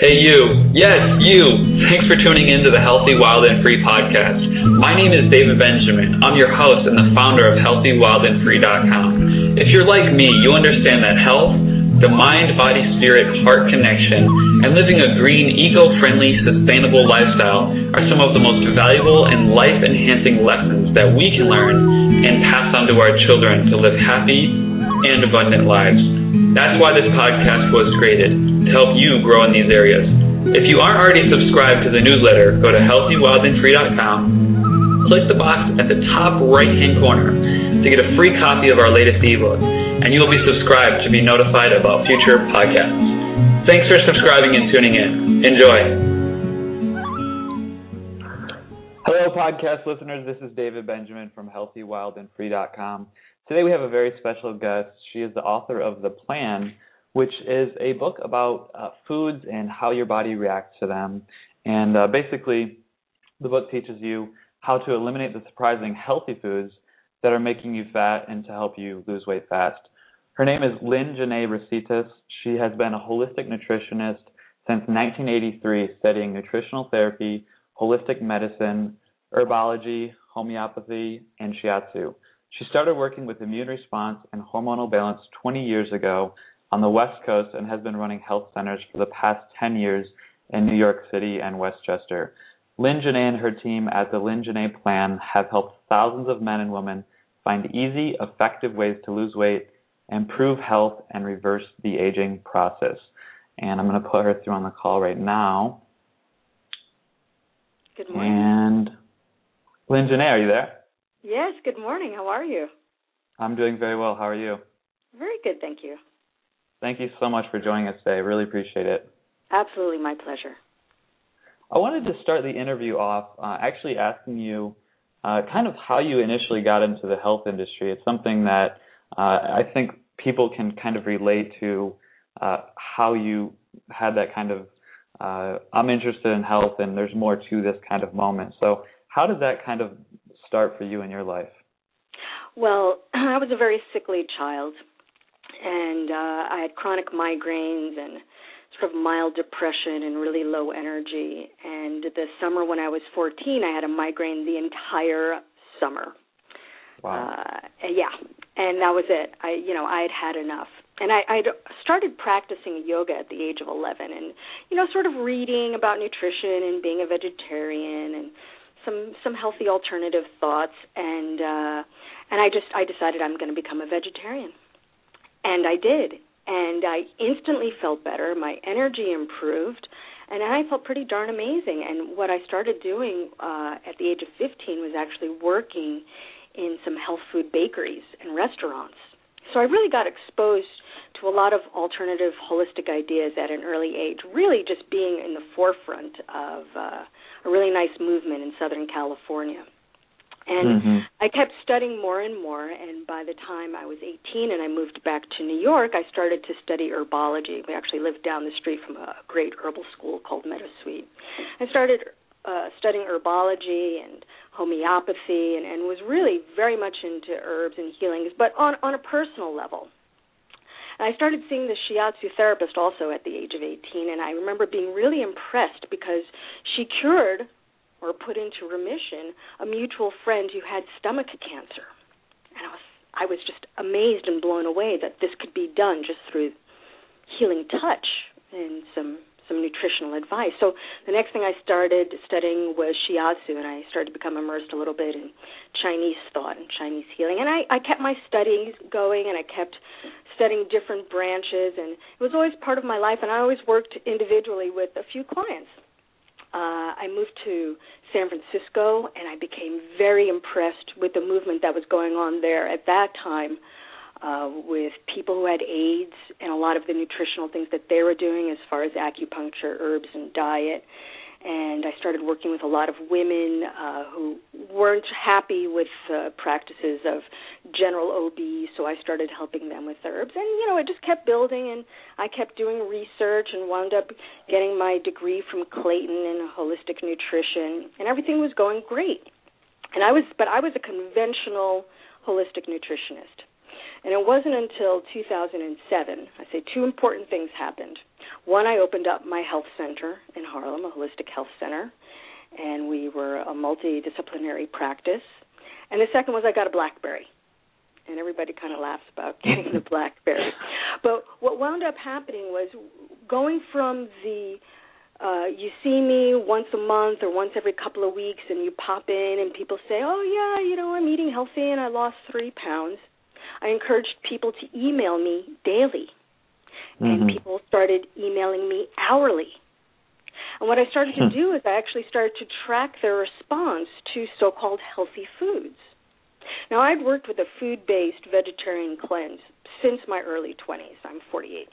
Hey, you. Yes, you. Thanks for tuning in to the Healthy, Wild, and Free podcast. My name is David Benjamin. I'm your host and the founder of HealthyWildAndFree.com. If you're like me, you understand that health, the mind, body, spirit, heart connection, and living a green, eco-friendly, sustainable lifestyle are some of the most valuable and life-enhancing lessons that we can learn and pass on to our children to live happy and abundant lives. That's why this podcast was created, to help you grow in these areas. If you aren't already subscribed to the newsletter, go to healthywildandfree.com, click the box at the top right-hand corner to get a free copy of our latest ebook and you'll be subscribed to be notified about future podcasts. Thanks for subscribing and tuning in. Enjoy. Hello, podcast listeners. This is David Benjamin from HealthyWildAndFree.com. Today we have a very special guest. She is the author of The Plan, which is a book about uh, foods and how your body reacts to them. And uh, basically, the book teaches you how to eliminate the surprising healthy foods that are making you fat and to help you lose weight fast. Her name is Lyn-Genet Recitas. She has been a holistic nutritionist since 1983, studying nutritional therapy, holistic medicine, herbology, homeopathy, and shiatsu. She started working with immune response and hormonal balance 20 years ago on the West Coast and has been running health centers for the past 10 years in New York City and Westchester. Lyn-Genet and her team at the Lyn-Genet Plan have helped thousands of men and women find easy, effective ways to lose weight improve health, and reverse the aging process. And I'm going to put her through on the call right now. Good morning. And Lyn-Genet, are you there? Yes, good morning. How are you? I'm doing very well. How are you? Very good, thank you. Thank you so much for joining us today. Really appreciate it. Absolutely, my pleasure. I wanted to start the interview off uh, actually asking you uh, kind of how you initially got into the health industry. It's something that uh, I think people can kind of relate to uh, how you had that kind of uh, I'm interested in health and there's more to this kind of moment. So how did that kind of start for you in your life? Well, I was a very sickly child, and uh, I had chronic migraines and sort of mild depression and really low energy. And the summer when I was 14, I had a migraine the entire summer. Wow. Uh, yeah, and that was it. I, you know, I had had enough, and I I started practicing yoga at the age of 11, and you know, sort of reading about nutrition and being a vegetarian and some some healthy alternative thoughts, and uh, and I just I decided I'm going to become a vegetarian, and I did, and I instantly felt better. My energy improved and I felt pretty darn amazing. And what I started doing uh, at the age of 15 was actually working in some health food bakeries and restaurants. So I really got exposed to a lot of alternative holistic ideas at an early age, really just being in the forefront of uh, a really nice movement in Southern California. And mm-hmm. I kept studying more and more, and by the time I was 18 and I moved back to New York, I started to study herbology. We actually lived down the street from a great herbal school called Meadowsweet. I started uh, studying herbology and homeopathy and, and was really very much into herbs and healings, but on, on a personal level. And I started seeing the shiatsu therapist also at the age of 18, and I remember being really impressed because she cured or put into remission a mutual friend who had stomach cancer. And I was I was just amazed and blown away that this could be done just through healing touch and some some nutritional advice. So the next thing I started studying was shiatsu, and I started to become immersed a little bit in Chinese thought and Chinese healing. And I, I kept my studies going, and I kept studying different branches, and it was always part of my life. And I always worked individually with a few clients. Uh, I moved to San Francisco, and I became very impressed with the movement that was going on there at that time uh, with people who had AIDS and a lot of the nutritional things that they were doing as far as acupuncture, herbs, and diet. And I started working with a lot of women uh, who weren't happy with the practices of general OB, so I started helping them with herbs. And, you know, it just kept building, and I kept doing research and wound up getting my degree from Clayton in holistic nutrition, and everything was going great. And I was, but I was a conventional holistic nutritionist. And it wasn't until 2007, I say two important things happened. One, I opened up my health center in Harlem, a holistic health center, and we were a multidisciplinary practice. And the second was I got a BlackBerry, and everybody kind of laughs about getting the BlackBerry. But what wound up happening was going from the uh, you see me once a month or once every couple of weeks, and you pop in, and people say, "Oh yeah, you know, I'm eating healthy, and I lost three pounds." I encouraged people to email me daily, mm-hmm. and people started emailing me hourly. And what I started to hmm. do is I actually started to track their response to so-called healthy foods. Now, I'd worked with a food-based vegetarian cleanse since my early 20s. I'm 48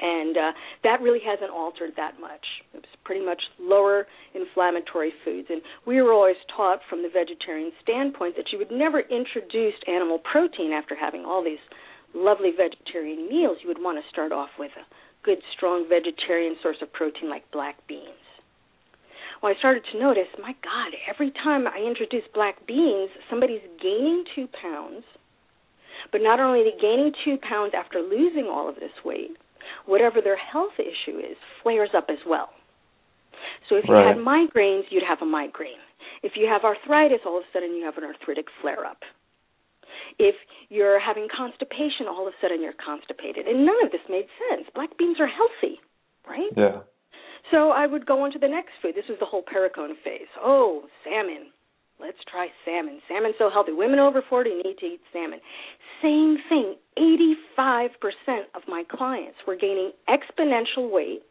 and uh, that really hasn't altered that much. It's pretty much lower inflammatory foods, and we were always taught from the vegetarian standpoint that you would never introduce animal protein after having all these lovely vegetarian meals. You would want to start off with a good, strong vegetarian source of protein like black beans. Well, I started to notice, my God, every time I introduce black beans, somebody's gaining two pounds. But not only are they gaining two pounds after losing all of this weight, whatever their health issue is flares up as well. So if you right. had migraines, you'd have a migraine. If you have arthritis, all of a sudden you have an arthritic flare up. If you're having constipation, all of a sudden you're constipated. And none of this made sense. Black beans are healthy, right? Yeah. So I would go on to the next food. This was the whole Perricone phase. Oh, salmon. Let's try salmon. Salmon's so healthy. Women over 40 need to eat salmon. Same thing. 85% of my clients were gaining exponential weight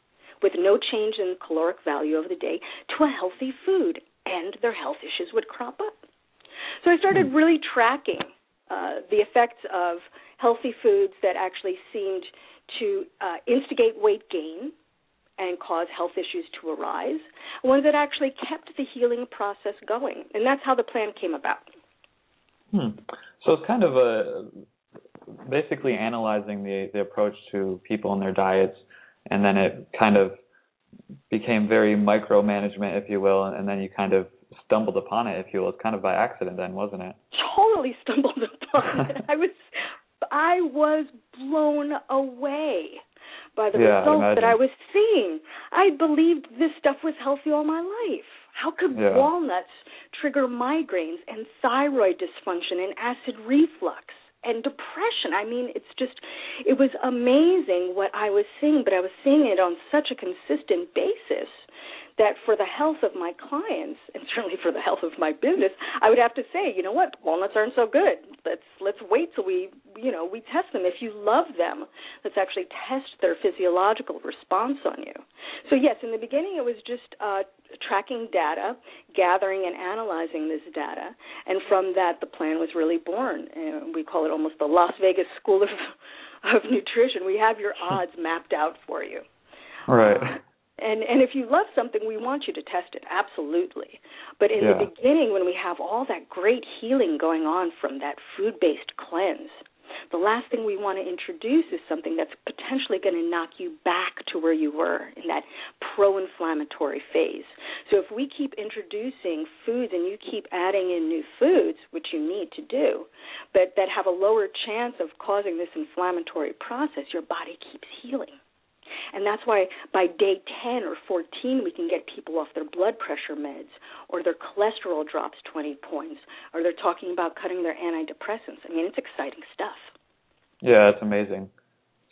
with no change in caloric value over the day to a healthy food, and their health issues would crop up. So I started hmm. really tracking uh, the effects of healthy foods that actually seemed to uh, instigate weight gain and cause health issues to arise, ones that actually kept the healing process going. And that's how the plan came about. Hmm. So it's kind of a basically analyzing the the approach to people and their diets, and then it kind of became very micromanagement, if you will, and then you kind of stumbled upon it, if you will. It's kind of by accident, then, wasn't it? Totally stumbled upon it. I was I was blown away by the yeah, results I that I was seeing. I believed this stuff was healthy all my life. How could yeah. walnuts trigger migraines and thyroid dysfunction and acid reflux and depression? I mean, it's just, it was amazing what I was seeing, but I was seeing it on such a consistent basis that for the health of my clients and certainly for the health of my business, I would have to say, you know what, walnuts aren't so good. Let's let's wait till we you know we test them. If you love them, let's actually test their physiological response on you. So yes, in the beginning it was just uh, tracking data, gathering and analyzing this data, and from that the plan was really born. And we call it almost the Las Vegas School of of Nutrition. We have your odds mapped out for you. Right. Uh, and and if you love something we want you to test it absolutely but in yeah. the beginning when we have all that great healing going on from that food based cleanse the last thing we want to introduce is something that's potentially going to knock you back to where you were in that pro inflammatory phase. So, if we keep introducing foods and you keep adding in new foods, which you need to do, but that have a lower chance of causing this inflammatory process, your body keeps healing. And that's why by day 10 or 14, we can get people off their blood pressure meds, or their cholesterol drops 20 points, or they're talking about cutting their antidepressants. I mean, it's exciting stuff. Yeah, it's amazing.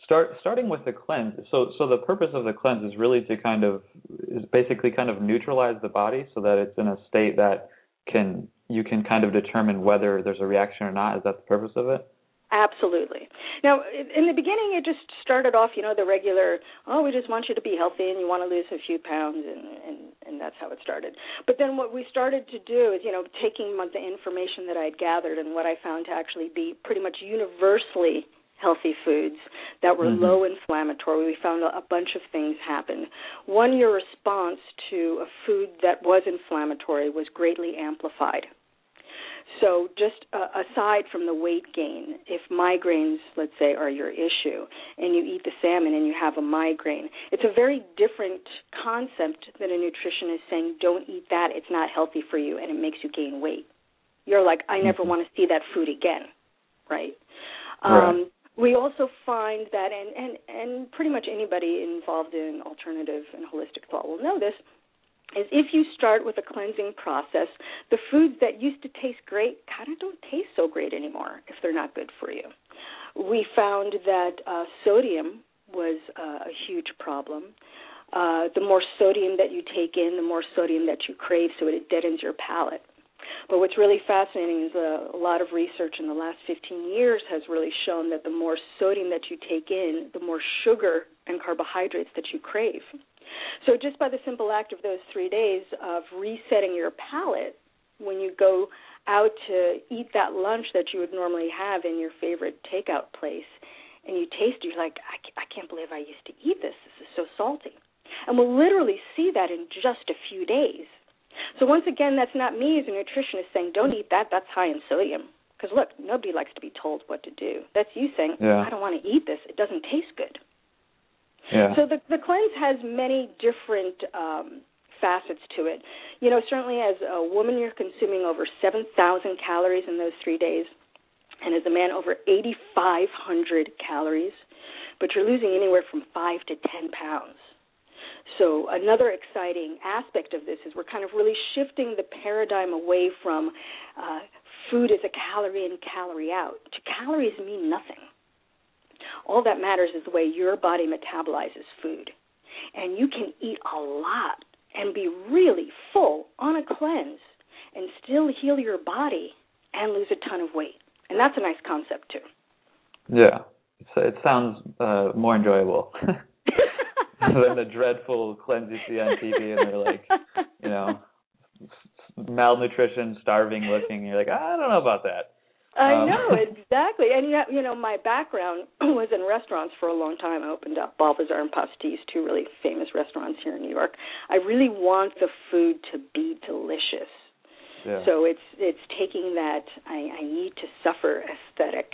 Start starting with the cleanse. So, so the purpose of the cleanse is really to kind of is basically kind of neutralize the body so that it's in a state that can you can kind of determine whether there's a reaction or not. Is that the purpose of it? Absolutely. Now, in the beginning, it just started off, you know, the regular, oh, we just want you to be healthy and you want to lose a few pounds, and and and that's how it started. But then what we started to do is, you know, taking the information that I'd gathered and what I found to actually be pretty much universally healthy foods that were mm-hmm. low inflammatory. We found a, a bunch of things happened. One, your response to a food that was inflammatory was greatly amplified. So, just uh, aside from the weight gain, if migraines, let's say, are your issue, and you eat the salmon and you have a migraine, it's a very different concept than a nutritionist saying, don't eat that, it's not healthy for you, and it makes you gain weight. You're like, I never mm-hmm. want to see that food again, right? right. Um, we also find that, and, and, and pretty much anybody involved in alternative and holistic thought will know this, is if you start with a cleansing process, the foods that used to taste great kind of don't taste so great anymore if they're not good for you. We found that uh, sodium was uh, a huge problem. Uh, the more sodium that you take in, the more sodium that you crave, so it deadens your palate. But what's really fascinating is a, a lot of research in the last 15 years has really shown that the more sodium that you take in, the more sugar and carbohydrates that you crave. So just by the simple act of those three days of resetting your palate, when you go out to eat that lunch that you would normally have in your favorite takeout place, and you taste it, you're like, I, I can't believe I used to eat this. This is so salty. And we'll literally see that in just a few days. So once again, that's not me as a nutritionist saying, don't eat that. That's high in sodium. Because look, nobody likes to be told what to do. That's you saying, yeah. I don't want to eat this. It doesn't taste good. So the the cleanse has many different um, facets to it. You know, certainly as a woman, you're consuming over 7,000 calories in those three days, and as a man, over 8,500 calories. But you're losing anywhere from five to 10 pounds. So another exciting aspect of this is we're kind of really shifting the paradigm away from uh, food as a calorie in, calorie out to calories mean nothing. All that matters is the way your body metabolizes food. And you can eat a lot and be really full on a cleanse and still heal your body and lose a ton of weight. And that's a nice concept too. Yeah, it sounds uh, more enjoyable. than the dreadful cleanse you see on TV, and they're like, you know, malnutrition, starving looking. You're like, I don't know about that. I um, know exactly, and yet you know my background was in restaurants for a long time. I opened up Balthazar and Pastis, two really famous restaurants here in New York. I really want the food to be delicious. Yeah. So it's it's taking that I, I need to suffer aesthetic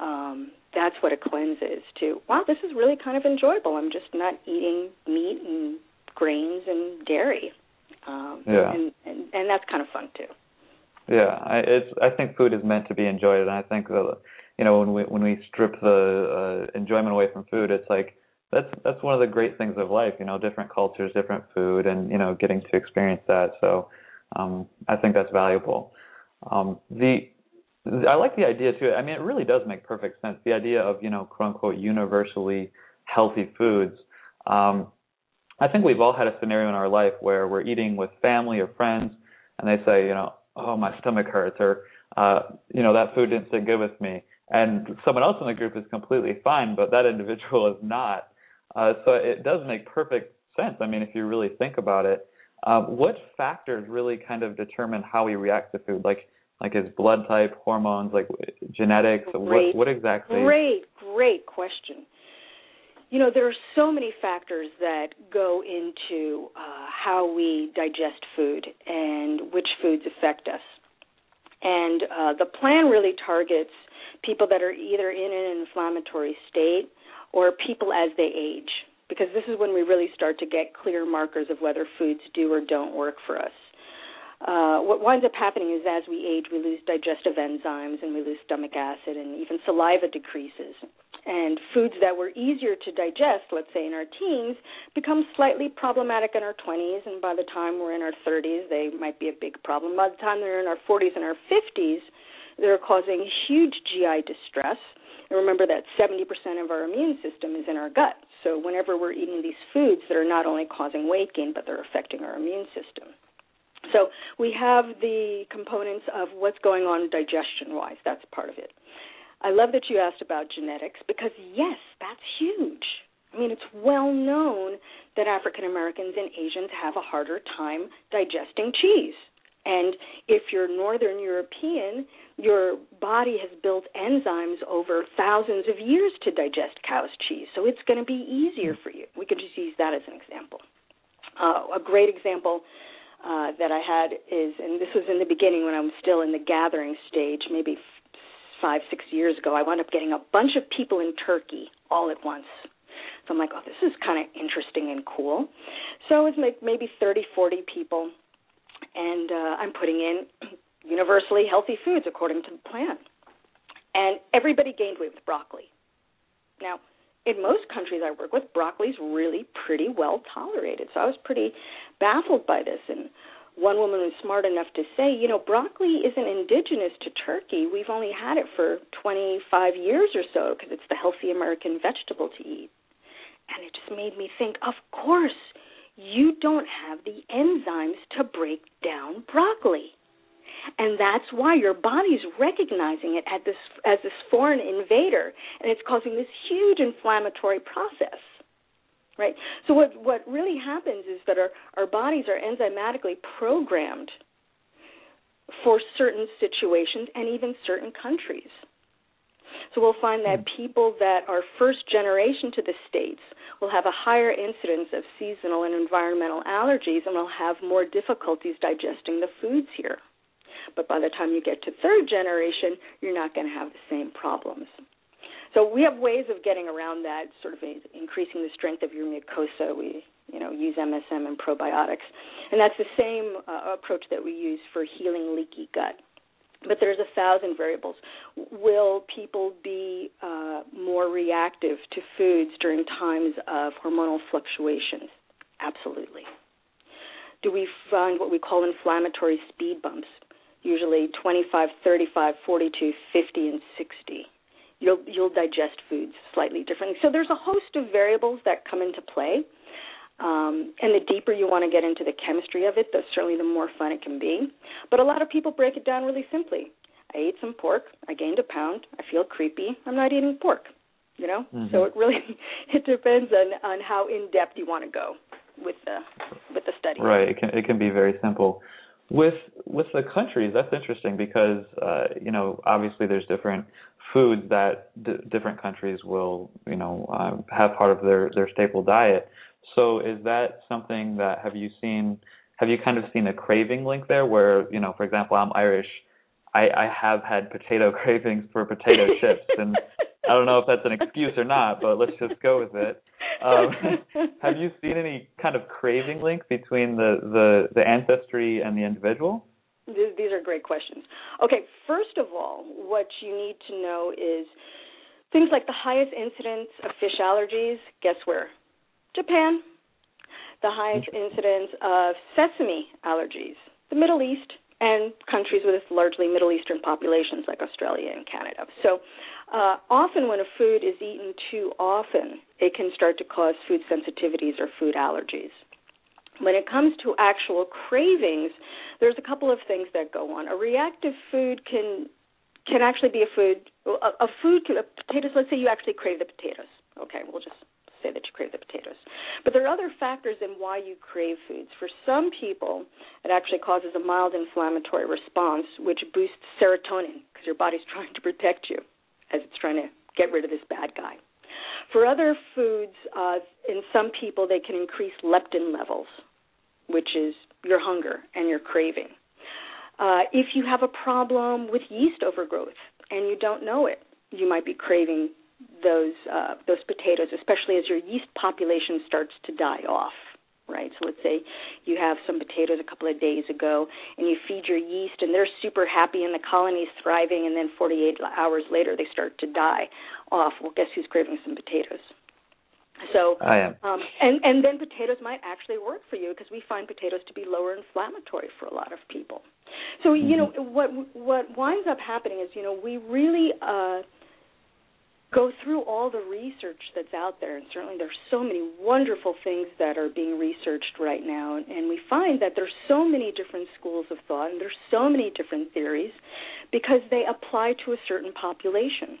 um, that's what a cleanse is too. Wow, this is really kind of enjoyable. I'm just not eating meat and grains and dairy. Um, yeah. And, and and that's kind of fun too. Yeah, I it's I think food is meant to be enjoyed, and I think that you know when we when we strip the uh, enjoyment away from food, it's like that's that's one of the great things of life. You know, different cultures, different food, and you know, getting to experience that. So um, I think that's valuable. Um, the I like the idea too. I mean, it really does make perfect sense. The idea of you know, quote unquote, universally healthy foods. Um, I think we've all had a scenario in our life where we're eating with family or friends, and they say, you know, oh, my stomach hurts, or uh, you know, that food didn't sit good with me, and someone else in the group is completely fine, but that individual is not. Uh, so it does make perfect sense. I mean, if you really think about it, um, what factors really kind of determine how we react to food? Like, like his blood type, hormones, like genetics? Great, what, what exactly? Great, great question. You know, there are so many factors that go into uh, how we digest food and which foods affect us. And uh, the plan really targets people that are either in an inflammatory state or people as they age, because this is when we really start to get clear markers of whether foods do or don't work for us uh, what winds up happening is as we age, we lose digestive enzymes and we lose stomach acid, and even saliva decreases. And foods that were easier to digest, let's say in our teens, become slightly problematic in our 20s, and by the time we're in our 30s, they might be a big problem. By the time they're in our 40s and our 50s, they're causing huge GI distress. And remember that 70% of our immune system is in our gut. So whenever we're eating these foods that are not only causing weight gain, but they're affecting our immune system. So we have the components of what's going on digestion wise. That's part of it. I love that you asked about genetics because, yes, that's huge. I mean, it's well known that African Americans and Asians have a harder time digesting cheese. And if you're Northern European, your body has built enzymes over thousands of years to digest cow's cheese. So it's going to be easier for you. We could just use that as an example. Uh, a great example uh, that I had is, and this was in the beginning when I was still in the gathering stage, maybe five, six years ago. I wound up getting a bunch of people in Turkey all at once. So I'm like, oh, this is kind of interesting and cool. So it was like maybe 30, 40 people, and uh, I'm putting in universally healthy foods according to the plan. And everybody gained weight with broccoli. Now, in most countries I work with, broccoli is really pretty well tolerated. So I was pretty baffled by this. And one woman was smart enough to say, you know, broccoli isn't indigenous to Turkey. We've only had it for 25 years or so because it's the healthy American vegetable to eat. And it just made me think, of course, you don't have the enzymes to break down broccoli. And that's why your body's recognizing it as this as this foreign invader and it's causing this huge inflammatory process. Right? So what what really happens is that our, our bodies are enzymatically programmed for certain situations and even certain countries. So we'll find that hmm. people that are first generation to the States will have a higher incidence of seasonal and environmental allergies and will have more difficulties digesting the foods here. But by the time you get to third generation, you're not going to have the same problems. So we have ways of getting around that, sort of increasing the strength of your mucosa. We, you know, use MSM and probiotics, and that's the same uh, approach that we use for healing leaky gut. But there's a thousand variables. Will people be uh, more reactive to foods during times of hormonal fluctuations? Absolutely. Do we find what we call inflammatory speed bumps? usually 25, 35, 42, 50, and 60. You'll you'll digest foods slightly differently. So there's a host of variables that come into play. Um, and the deeper you want to get into the chemistry of it, the certainly the more fun it can be. But a lot of people break it down really simply. I ate some pork. I gained a pound. I feel creepy. I'm not eating pork. You know. Mm-hmm. So it really it depends on on how in depth you want to go with the with the study. Right. It can it can be very simple. With with the countries, that's interesting because uh, you know obviously there's different foods that d- different countries will you know uh, have part of their their staple diet. So is that something that have you seen? Have you kind of seen a craving link there, where you know, for example, I'm Irish. I, I have had potato cravings for potato chips, and I don't know if that's an excuse or not, but let's just go with it. Um, have you seen any kind of craving link between the, the, the ancestry and the individual? These are great questions. Okay, first of all, what you need to know is things like the highest incidence of fish allergies, guess where? Japan. The highest incidence of sesame allergies, the Middle East, and countries with largely Middle Eastern populations like Australia and Canada. So uh, often, when a food is eaten too often, it can start to cause food sensitivities or food allergies. When it comes to actual cravings, there's a couple of things that go on. A reactive food can can actually be a food. A, a food, a potatoes. Let's say you actually crave the potatoes. Okay, we'll just say that you crave the potatoes. But there are other factors in why you crave foods. For some people, it actually causes a mild inflammatory response, which boosts serotonin because your body's trying to protect you as it's trying to get rid of this bad guy. For other foods, uh, in some people, they can increase leptin levels, which is your hunger and your craving. Uh, if you have a problem with yeast overgrowth and you don't know it, you might be craving those uh, those potatoes, especially as your yeast population starts to die off right? So let's say you have some potatoes a couple of days ago and you feed your yeast and they're super happy and the colony's thriving and then 48 hours later they start to die off. Well, guess who's craving some potatoes? So I am. Um, and and then potatoes might actually work for you because we find potatoes to be lower inflammatory for a lot of people. So mm-hmm. you know what what winds up happening is you know we really uh go through all the research that's out there, and certainly there's so many wonderful things that are being researched right now, and we find that there's so many different schools of thought and there's so many different theories because they apply to a certain population.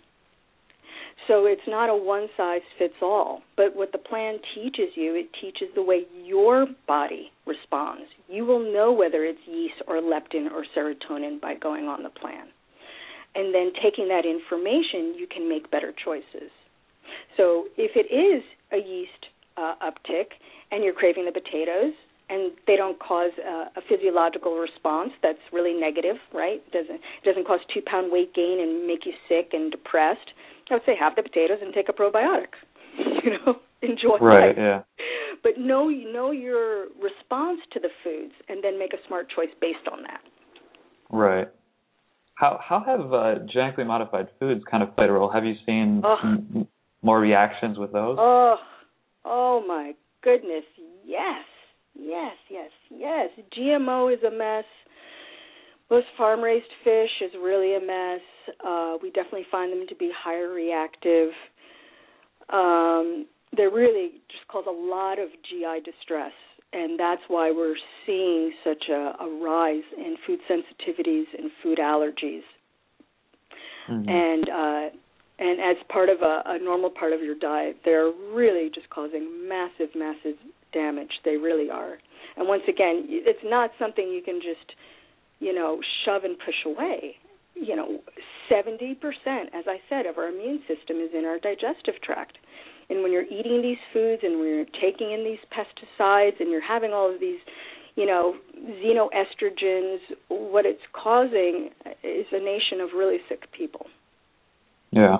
So it's not a one size fits all, but what the plan teaches you, it teaches the way your body responds. You will know whether it's yeast or leptin or serotonin by going on the plan and then taking that information, you can make better choices. So if it is a yeast uh, uptick and you're craving the potatoes and they don't cause a, a physiological response that's really negative, right? Doesn't it doesn't cause two pound weight gain and make you sick and depressed. I would say have the potatoes and take a probiotic. you know, enjoy right, life. yeah. But know know your response to the foods and then make a smart choice based on that. Right. How how have uh, genetically modified foods kind of played a role? Have you seen oh. more reactions with those? Oh, oh my goodness, yes, yes, yes, yes. GMO is a mess. Most farm raised fish is really a mess. Uh, we definitely find them to be higher reactive. Um, they really just cause a lot of GI distress, and that's why we're seeing such a, a rise in food sensitivities and food allergies. Mm-hmm. And uh, and as part of a, a normal part of your diet, they're really just causing massive, massive damage. They really are. And once again, it's not something you can just, you know, shove and push away. You know, 70%, as I said, of our immune system is in our digestive tract. And when you're eating these foods and when you're taking in these pesticides and you're having all of these, you know, xenoestrogens, what it's causing is a nation of really sick people. Yeah.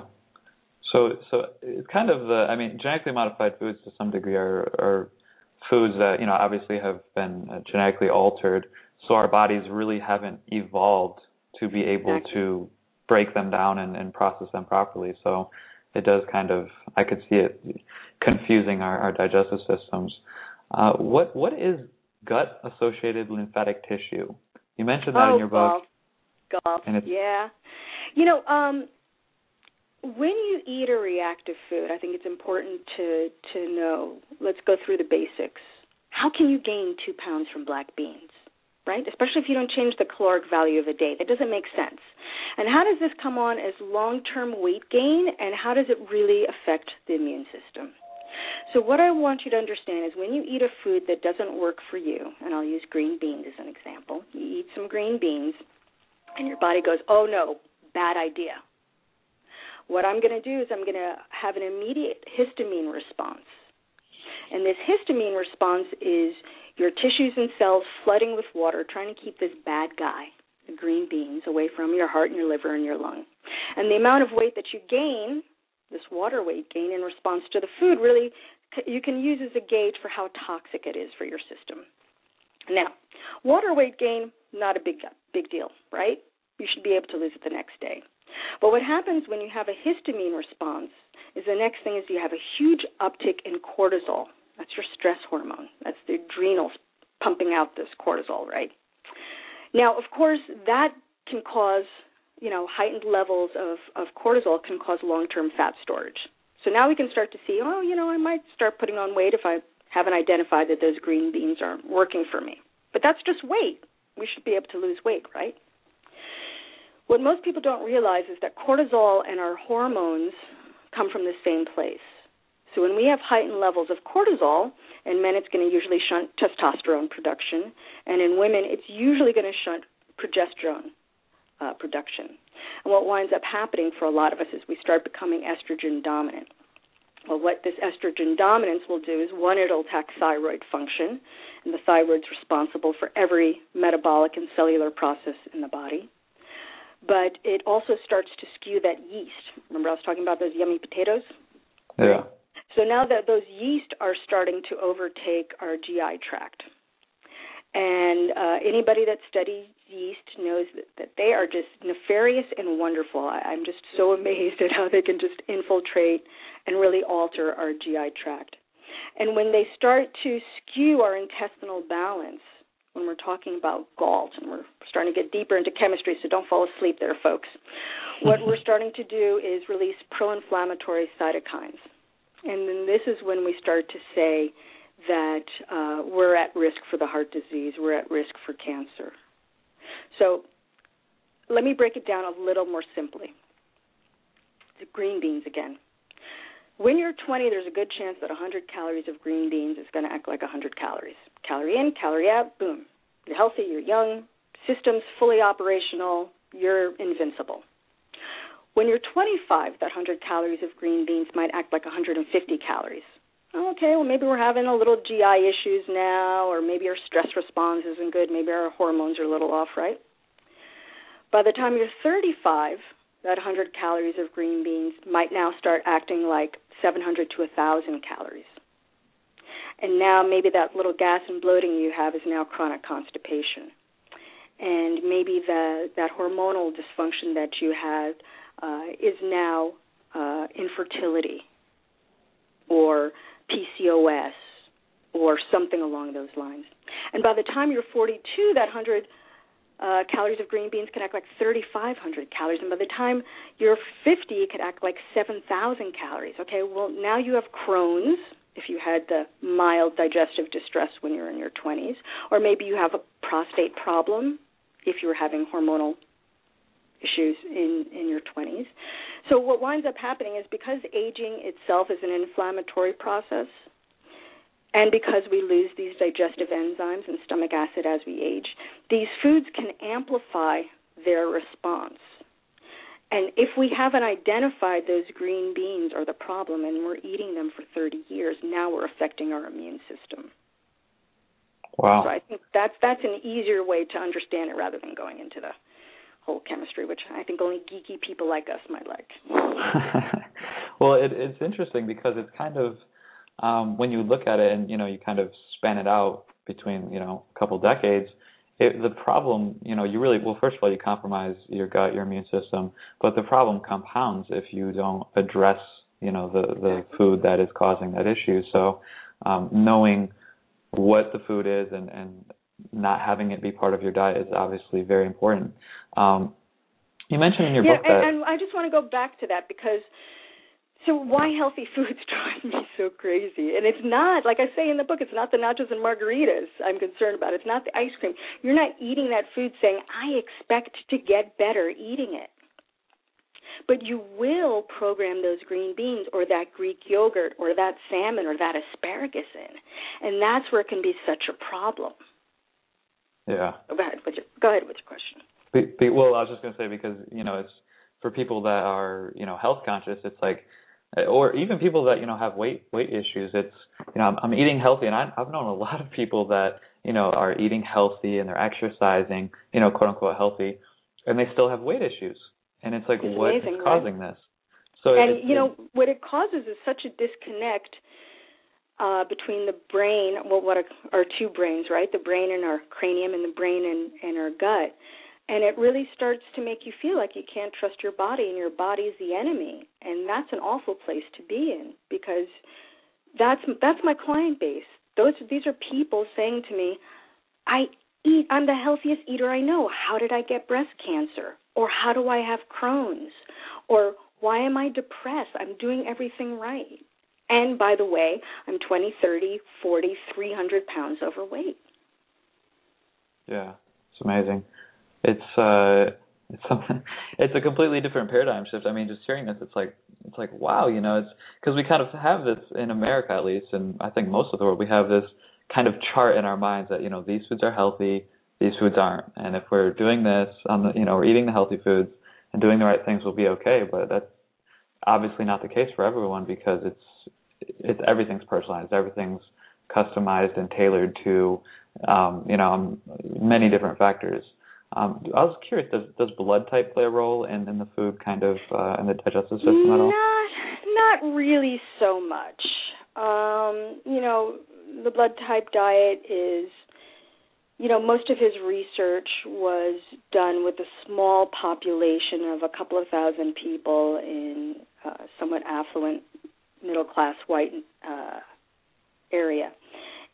So so it's kind of the I mean genetically modified foods to some degree are are foods that you know obviously have been uh, genetically altered so our bodies really haven't evolved to be able exactly. to break them down and, and process them properly so it does kind of I could see it confusing our, our digestive systems. Uh, what what is gut associated lymphatic tissue? You mentioned that oh, in your book. Golf. Golf. yeah. You know, um, when you eat a reactive food, I think it's important to to know. Let's go through the basics. How can you gain two pounds from black beans? Right, especially if you don't change the caloric value of a day. That doesn't make sense. And how does this come on as long-term weight gain, and how does it really affect the immune system? So, what I want you to understand is when you eat a food that doesn't work for you, and I'll use green beans as an example, you eat some green beans, and your body goes, oh no, bad idea. What I'm going to do is I'm going to have an immediate histamine response. And this histamine response is your tissues and cells flooding with water, trying to keep this bad guy, the green beans, away from your heart and your liver and your lung. And the amount of weight that you gain, this water weight gain in response to the food, really you can use as a gauge for how toxic it is for your system. Now, water weight gain, not a big big deal, right? You should be able to lose it the next day. But what happens when you have a histamine response is the next thing is you have a huge uptick in cortisol. That's your stress hormone. That's the adrenals pumping out this cortisol, right? Now, of course, that can cause, you know, heightened levels of, of cortisol can cause long term fat storage. So now we can start to see, oh, you know, I might start putting on weight if I haven't identified that those green beans aren't working for me. But that's just weight. We should be able to lose weight, right? What most people don't realize is that cortisol and our hormones come from the same place. So when we have heightened levels of cortisol, in men it's going to usually shunt testosterone production, and in women it's usually going to shunt progesterone uh, production. And what winds up happening for a lot of us is we start becoming estrogen dominant. Well, what this estrogen dominance will do is one, it'll attack thyroid function, and the thyroid's responsible for every metabolic and cellular process in the body but it also starts to skew that yeast. Remember, I was talking about those yummy potatoes? Yeah. So now that those yeast are starting to overtake our GI tract. And uh, anybody that studies yeast knows that, that they are just nefarious and wonderful. I, I'm just so amazed at how they can just infiltrate and really alter our GI tract. And when they start to skew our intestinal balance, when we're talking about galt, and we're starting to get deeper into chemistry, so don't fall asleep there, folks. What we're starting to do is release pro inflammatory cytokines. And then this is when we start to say that uh, we're at risk for the heart disease, we're at risk for cancer. So let me break it down a little more simply. The green beans again. When you're 20, there's a good chance that 100 calories of green beans is going to act like 100 calories. Calorie in, calorie out, boom. You're healthy, you're young, system's fully operational, you're invincible. When you're 25, that 100 calories of green beans might act like 150 calories. Oh, okay, well, maybe we're having a little GI issues now, or maybe our stress response isn't good, maybe our hormones are a little off, right? By the time you're 35, that 100 calories of green beans might now start acting like 700 to 1,000 calories. And now maybe that little gas and bloating you have is now chronic constipation. And maybe the, that hormonal dysfunction that you had uh, is now uh, infertility. or PCOS or something along those lines. And by the time you're 42, that 100 uh, calories of green beans can act like 3,500 calories, and by the time you're 50, it could act like 7,000 calories. Okay, well now you have Crohn's if you had the mild digestive distress when you're in your 20s, or maybe you have a prostate problem if you were having hormonal issues in in your 20s. So what winds up happening is because aging itself is an inflammatory process, and because we lose these digestive enzymes and stomach acid as we age, these foods can amplify their response. And if we haven't identified those green beans or the problem and we're eating them for 30 years, now we're affecting our immune system. Wow. So I think that's that's an easier way to understand it rather than going into the whole chemistry, which I think only geeky people like us might like. well, it, it's interesting because it's kind of um, when you look at it and you know you kind of span it out between you know a couple decades, it, the problem you know you really well first of all you compromise your gut, your immune system, but the problem compounds if you don't address you know the the food that is causing that issue. So um, knowing what the food is and and not having it be part of your diet is obviously very important. Um, you mentioned in your yeah, book that, and, and I just want to go back to that because so why healthy foods drive me so crazy? And it's not like I say in the book, it's not the nachos and margaritas I'm concerned about. It's not the ice cream. You're not eating that food saying I expect to get better eating it. But you will program those green beans or that Greek yogurt or that salmon or that asparagus in. And that's where it can be such a problem. Yeah. Oh, go ahead with your go ahead with your question. Be, be, well, I was just going to say because you know it's for people that are you know health conscious. It's like, or even people that you know have weight weight issues. It's you know I'm, I'm eating healthy, and I, I've known a lot of people that you know are eating healthy and they're exercising, you know, quote unquote healthy, and they still have weight issues. And it's like, it's what amazing, is causing right? this? So and it, you know what it causes is such a disconnect uh, between the brain, well, what are two brains, right? The brain and our cranium, and the brain and, our gut. And it really starts to make you feel like you can't trust your body, and your body is the enemy. And that's an awful place to be in because that's that's my client base. Those these are people saying to me, "I eat. I'm the healthiest eater I know. How did I get breast cancer? Or how do I have Crohn's? Or why am I depressed? I'm doing everything right." And by the way, I'm 20, 30, 40, 300 pounds overweight. Yeah, it's amazing. It's uh it's something it's a completely different paradigm shift. I mean, just hearing this it's like it's like wow, you know, it's because we kind of have this in America at least and I think most of the world we have this kind of chart in our minds that, you know, these foods are healthy, these foods aren't. And if we're doing this on the, you know, we're eating the healthy foods and doing the right things, we'll be okay, but that's obviously not the case for everyone because it's it's everything's personalized, everything's customized and tailored to um, you know many different factors. Um, I was curious, does does blood type play a role in, in the food kind of uh, in the digestive system at all? Not not really so much. Um, you know, the blood type diet is you know, most of his research was done with a small population of a couple of thousand people in uh, somewhat affluent middle class white uh, area.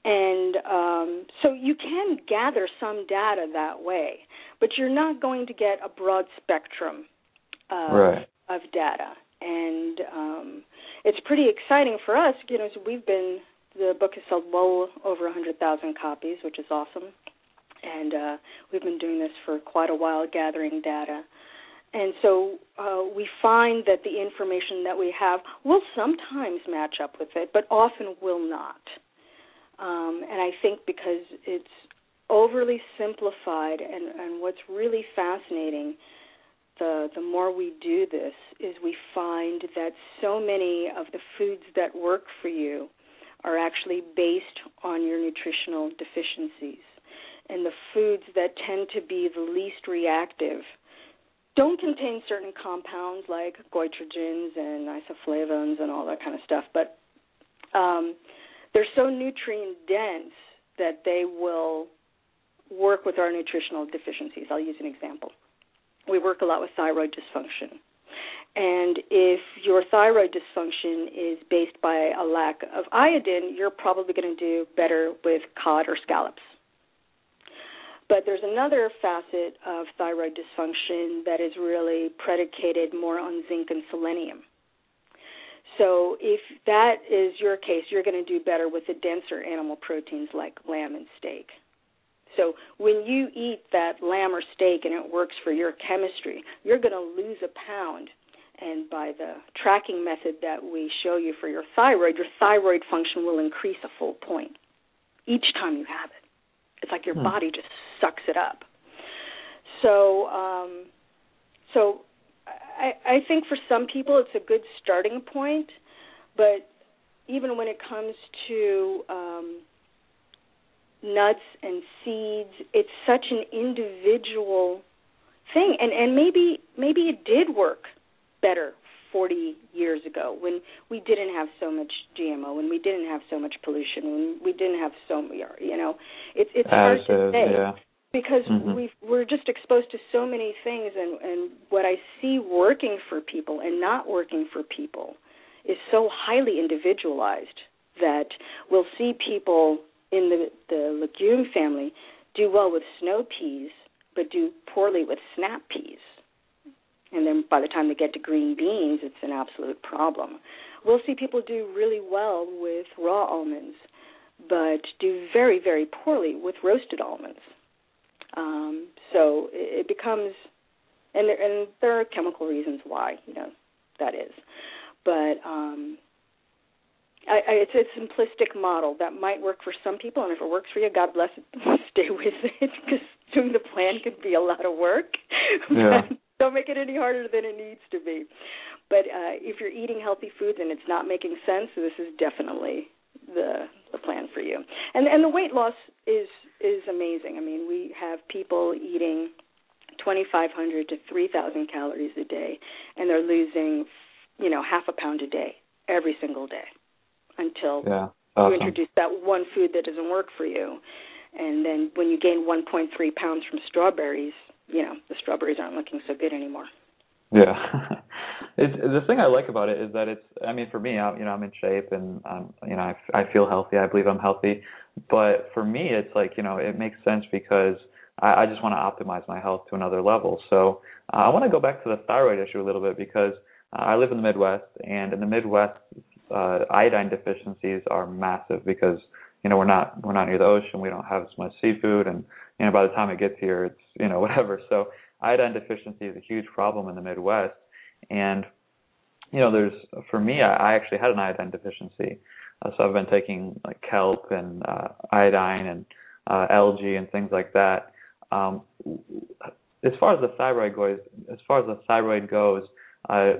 And um, so you can gather some data that way, but you're not going to get a broad spectrum of, right. of data. And um, it's pretty exciting for us. You know, so we've been the book has sold well over 100,000 copies, which is awesome. And uh, we've been doing this for quite a while, gathering data. And so uh, we find that the information that we have will sometimes match up with it, but often will not. Um, and I think because it's overly simplified, and, and what's really fascinating, the the more we do this, is we find that so many of the foods that work for you are actually based on your nutritional deficiencies, and the foods that tend to be the least reactive don't contain certain compounds like goitrogens and isoflavones and all that kind of stuff, but um, they're so nutrient dense that they will work with our nutritional deficiencies. I'll use an example. We work a lot with thyroid dysfunction. And if your thyroid dysfunction is based by a lack of iodine, you're probably going to do better with cod or scallops. But there's another facet of thyroid dysfunction that is really predicated more on zinc and selenium. So if that is your case, you're going to do better with the denser animal proteins like lamb and steak. So when you eat that lamb or steak and it works for your chemistry, you're going to lose a pound. And by the tracking method that we show you for your thyroid, your thyroid function will increase a full point each time you have it. It's like your hmm. body just sucks it up. So, um, so I, I think for some people it's a good starting point, but even when it comes to um, nuts and seeds, it's such an individual thing, and and maybe maybe it did work better 40 years ago when we didn't have so much GMO, when we didn't have so much pollution, when we didn't have so you know, it's it's hard to say. Yeah. Because mm-hmm. we we're just exposed to so many things, and and what I see working for people and not working for people is so highly individualized that we'll see people in the the legume family do well with snow peas, but do poorly with snap peas and then by the time they get to green beans, it's an absolute problem. We'll see people do really well with raw almonds, but do very, very poorly with roasted almonds. Um, so it, becomes, and there, and there are chemical reasons why, you know, that is. But um, I, I, it's a simplistic model that might work for some people, and if it works for you, God bless it. Stay with it because doing the plan can be a lot of work. Yeah. Don't make it any harder than it needs to be. But uh, if you're eating healthy foods and it's not making sense, this is definitely the the plan for you. And and the weight loss is is amazing. I mean, we have people eating 2,500 to 3,000 calories a day, and they're losing, you know, half a pound a day every single day until yeah, awesome. you introduce that one food that doesn't work for you. And then when you gain 1.3 pounds from strawberries, you know the strawberries aren't looking so good anymore. Yeah, it's the thing I like about it is that it's. I mean, for me, I, you know, I'm in shape and um, you know, I, I feel healthy. I believe I'm healthy, but for me, it's like you know, it makes sense because I, I just want to optimize my health to another level. So uh, I want to go back to the thyroid issue a little bit because uh, I live in the Midwest, and in the Midwest, uh, iodine deficiencies are massive because you know we're not we're not near the ocean. We don't have as much seafood, and you know by the time it gets here, it's you know whatever. So iodine deficiency is a huge problem in the Midwest, and you know there's for me I, I actually had an iodine deficiency, uh, so I've been taking like kelp and uh, iodine and uh, algae and things like that. Um, as far as the thyroid goes, as far as the thyroid goes, uh,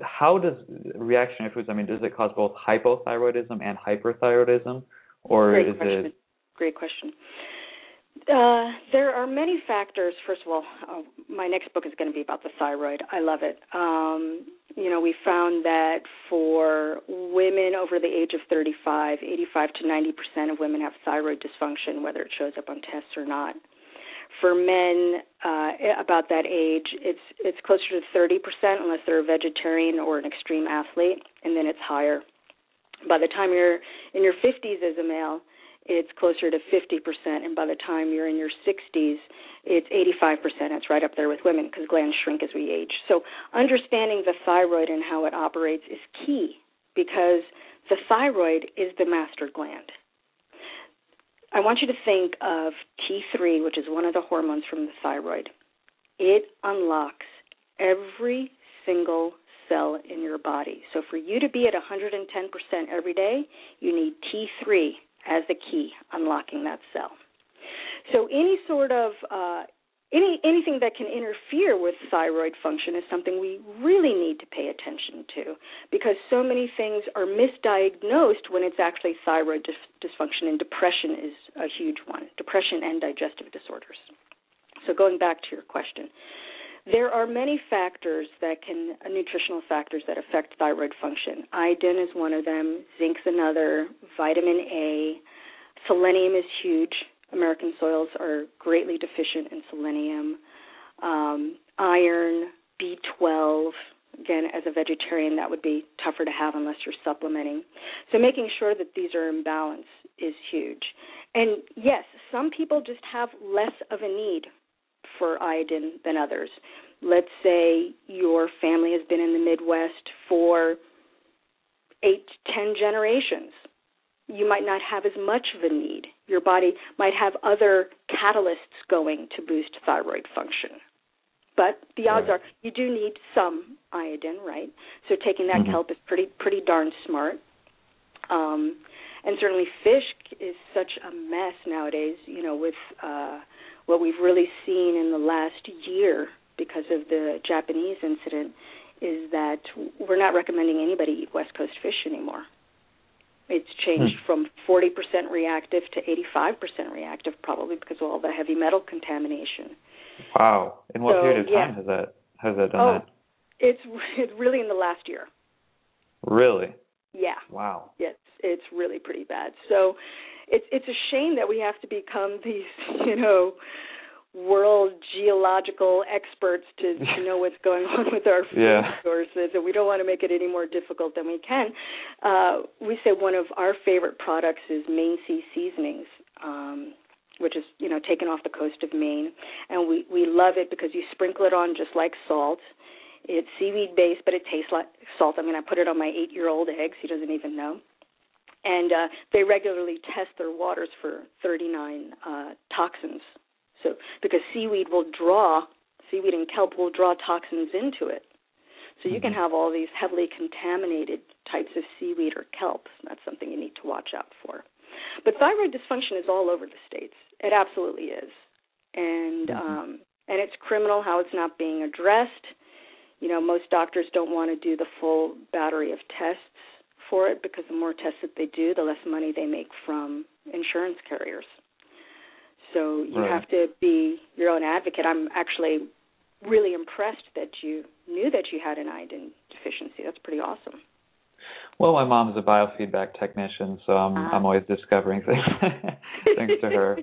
how does reactionary foods? I mean, does it cause both hypothyroidism and hyperthyroidism, or Great is question. it? Great question. Uh, there are many factors. First of all, uh, my next book is going to be about the thyroid. I love it. Um, you know, we found that for women over the age of 35, 85 to 90 percent of women have thyroid dysfunction, whether it shows up on tests or not. For men uh, about that age, it's it's closer to 30 percent unless they're a vegetarian or an extreme athlete, and then it's higher. By the time you're in your 50s as a male, it's closer to 50%, and by the time you're in your 60s, it's 85%. It's right up there with women because glands shrink as we age. So, understanding the thyroid and how it operates is key because the thyroid is the master gland. I want you to think of T3, which is one of the hormones from the thyroid. It unlocks every single cell in your body. So, for you to be at 110% every day, you need T3 as the key unlocking that cell. So any sort of uh, any anything that can interfere with thyroid function is something we really need to pay attention to because so many things are misdiagnosed when it's actually thyroid dis- dysfunction and depression is a huge one depression and digestive disorders so going back to your question there are many factors that can, uh, nutritional factors that affect thyroid function. Iodine is one of them, zinc's another, vitamin A, selenium is huge. American soils are greatly deficient in selenium. Um, iron, B12, Again, as a vegetarian, that would be tougher to have unless you're supplementing. So making sure that these are in balance is huge. And yes, some people just have less of a need for iodine than others. Let's say your family has been in the Midwest for eight, ten generations. You might not have as much of a need. Your body might have other catalysts going to boost thyroid function. But the odds right. are you do need some iodine, right? So taking that mm-hmm. kelp is pretty pretty darn smart. Um, and certainly fish is such a mess nowadays. You know, with uh, what we've really seen in the last year because of the Japanese incident, is that we're not recommending anybody eat West Coast fish anymore. It's changed hmm. from 40% reactive to 85% reactive, probably because of all the heavy metal contamination. Wow! In what so, period of time yeah. has that has that done oh, that? It's it's really in the last year. Really? Yeah. Wow. It's it's really pretty bad. So it's it's a shame that we have to become these, you know, world geological experts to, to know what's going on with our food yeah. sources, and we don't want to make it any more difficult than we can. Uh, we say one of our favorite products is Maine Sea Seasonings. Um, which is you know taken off the coast of Maine, and we we love it because you sprinkle it on just like salt. It's seaweed based, but it tastes like salt. I mean, I put it on my eight year old eggs. He doesn't even know and uh, they regularly test their waters for 39 uh, toxins. So because seaweed will draw, seaweed and kelp will draw toxins into it. So you can mm-hmm. have all these heavily contaminated types of seaweed or kelp. That's something you need to watch out for. But thyroid dysfunction is all over the states. It absolutely is, and mm-hmm. um, and it's criminal how it's not being addressed. You know, most doctors don't want to do the full battery of tests for it because the more tests that they do, the less money they make from insurance carriers. So you right. have to be your own advocate. I'm actually really impressed that you knew that you had an iodine deficiency. That's pretty awesome. Well, my mom's a biofeedback technician, so I'm uh-huh. I'm always discovering things thanks to her.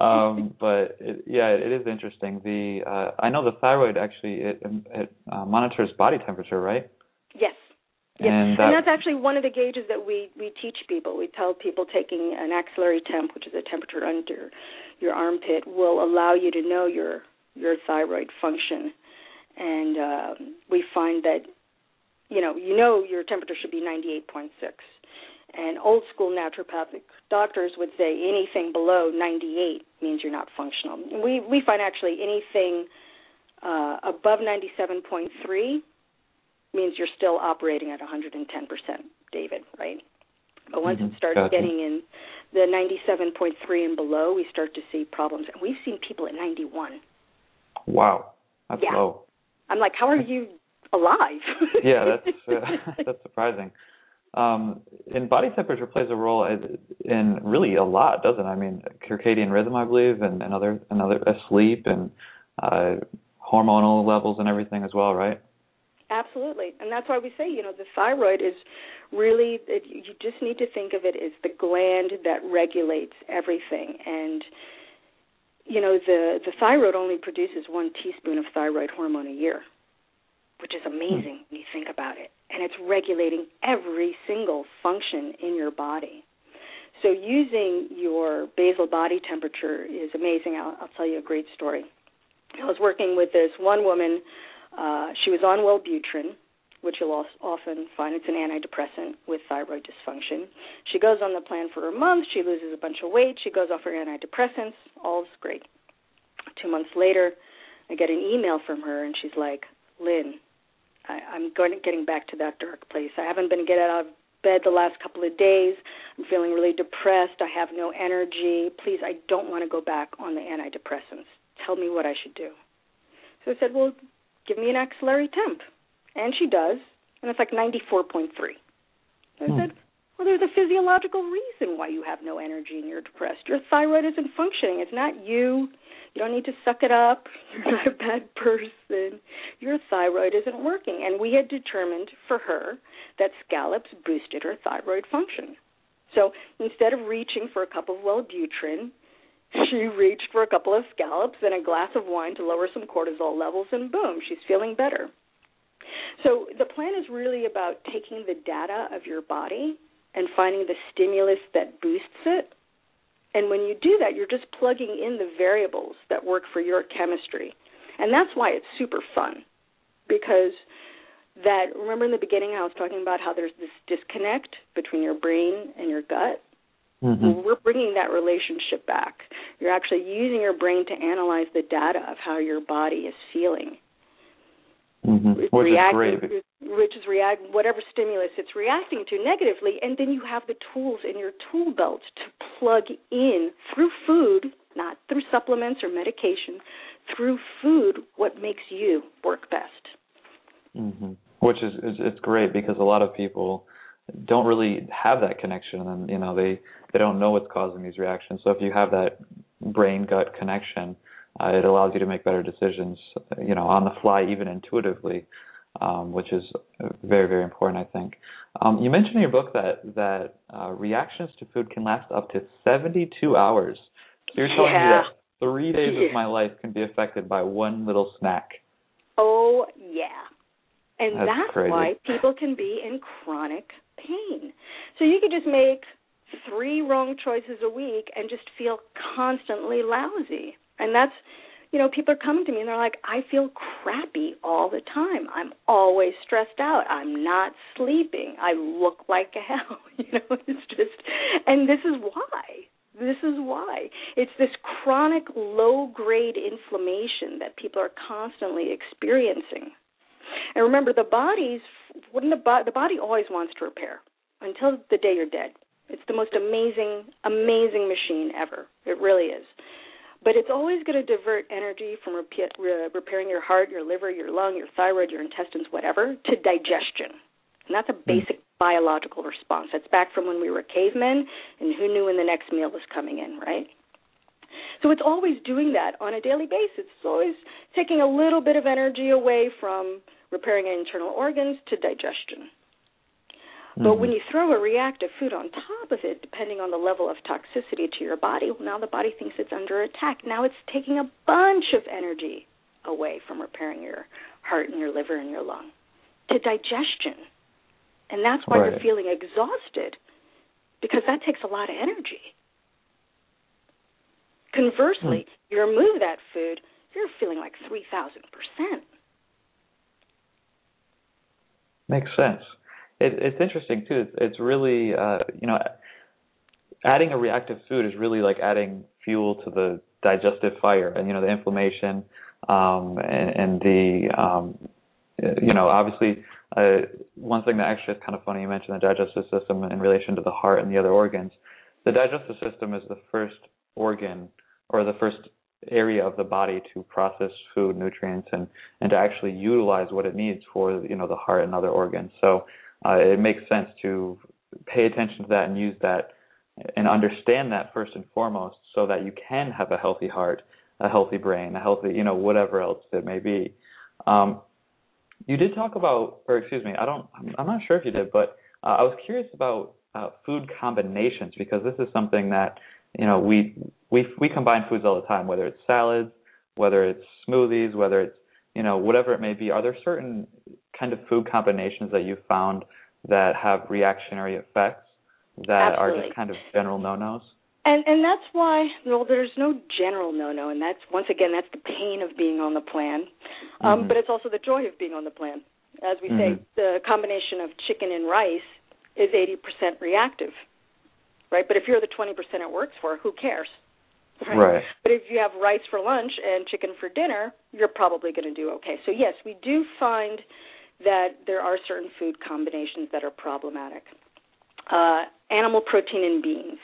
Um, but it, yeah, it is interesting. The uh, I know the thyroid actually it, it uh, monitors body temperature, right? Yes. Yes. And, that, and that's actually one of the gauges that we we teach people. We tell people taking an axillary temp, which is a temperature under your armpit, will allow you to know your your thyroid function. And uh, we find that you know you know your temperature should be 98.6. And old school naturopathic doctors would say anything below 98 means you're not functional. we we find actually anything uh, above 97.3 means you're still operating at 110%, David, right? But once mm-hmm. it starts gotcha. getting in the 97.3 and below, we start to see problems. And we've seen people at 91. Wow, that's yeah. low. I'm like, how are you alive? yeah, that's uh, that's surprising. Um, and body temperature plays a role in really a lot, doesn't it? I mean, circadian rhythm, I believe, and, and other another uh, sleep and uh, hormonal levels and everything as well, right? Absolutely, and that's why we say, you know, the thyroid is really it, you just need to think of it as the gland that regulates everything, and you know, the the thyroid only produces one teaspoon of thyroid hormone a year, which is amazing when you think about it, and it's regulating every single function in your body. So using your basal body temperature is amazing. I'll, I'll tell you a great story. I was working with this one woman uh, she was on Wellbutrin, which you'll often find it's an antidepressant with thyroid dysfunction. She goes on the plan for a month. She loses a bunch of weight. She goes off her antidepressants. All's great. Two months later, I get an email from her, and she's like, "Lyn, I, I'm going getting back to that dark place. I haven't been getting out of bed the last couple of days. I'm feeling really depressed. I have no energy. Please, I don't want to go back on the antidepressants. Tell me what I should do." So I said, "Well, give me an axillary temp. And she does, and it's like 94.3. I hmm. said, well, there's a physiological reason why you have no energy and you're depressed. Your thyroid isn't functioning. It's not you. You don't need to suck it up. You're not a bad person. Your thyroid isn't working. And we had determined for her that scallops boosted her thyroid function. So instead of reaching for a cup of Wellbutrin, she reached for a couple of scallops and a glass of wine to lower some cortisol levels, and boom, she's feeling better. So the plan is really about taking the data of your body and finding the stimulus that boosts it. And when you do that, you're just plugging in the variables that work for your chemistry. And that's why it's super fun. Because that remember in the beginning I was talking about how there's this disconnect between your brain and your gut? Mm-hmm. We're bringing that relationship back. You're actually using your brain to analyze the data of how your body is feeling. Mm-hmm. Which reacting, is great. Which is react whatever stimulus it's reacting to negatively, and then you have the tools in your tool belt to plug in through food, not through supplements or medication, through food what makes you work best. Mm-hmm. Which is, is it's great because a lot of people don't really have that connection and you know they they don't know what's causing these reactions. So if you have that brain gut connection uh, it allows you to make better decisions you know on the fly even intuitively um, which is very very important i think. Um, you mentioned in your book that that uh, reactions to food can last up to 72 hours. So you're telling yeah. me that three days yeah. of my life can be affected by one little snack. Oh yeah. And that's, that's why people can be in chronic pain. So you could just make three wrong choices a week and just feel constantly lousy. And that's, you know, people are coming to me and they're like, I feel crappy all the time. I'm always stressed out. I'm not sleeping. I look like hell. You know, it's just, and this is why. This is why. It's this chronic low grade inflammation that people are constantly experiencing. And remember, the body's when the, bo- the body always wants to repair until the day you're dead. It's the most amazing, amazing machine ever. It really is. But it's always going to divert energy from repa- re- repairing your heart, your liver, your lung, your thyroid, your intestines, whatever, to digestion. And that's a hmm. basic biological response. That's back from when we were cavemen and who knew when the next meal was coming in, right? So it's always doing that on a daily basis. It's always taking a little bit of energy away from repairing internal organs to digestion. Mm-hmm. But when you throw a reactive food on top of it, depending on the level of toxicity to your body, well, now the body thinks it's under attack. Now it's taking a bunch of energy away from repairing your heart and your liver and your lung to digestion. And that's why right. you're feeling exhausted because that takes a lot of energy. Conversely, mm. you remove that food, you're feeling like 3,000%. Makes sense. It, it's interesting too. It's, it's really, uh, you know, adding a reactive food is really like adding fuel to the digestive fire, and you know, the inflammation um, and, and the, um, you know, obviously, uh, one thing that actually is kind of funny. You mentioned the digestive system in relation to the heart and the other organs. The digestive system is the first organ or the first area of the body to process food, nutrients, and and to actually utilize what it needs for you know the heart and other organs. So uh, it makes sense to pay attention to that and use that and understand that first and foremost, so that you can have a healthy heart, a healthy brain, a healthy you know whatever else it may be. Um, you did talk about, or excuse me, I don't, I'm not sure if you did, but uh, I was curious about uh, food combinations because this is something that you know we we we combine foods all the time, whether it's salads, whether it's smoothies, whether it's you know whatever it may be. Are there certain kind of food combinations that you found that have reactionary effects that Absolutely. are just kind of general no-nos? And and that's why well there's no general no-no and that's once again that's the pain of being on the plan. Um, mm-hmm. but it's also the joy of being on the plan. As we mm-hmm. say, the combination of chicken and rice is 80% reactive right? But if you're the 20% it works for, who cares? Right? right. But if you have rice for lunch and chicken for dinner, you're probably going to do okay. So yes, we do find that there are certain food combinations that are problematic. Uh, animal protein in beans.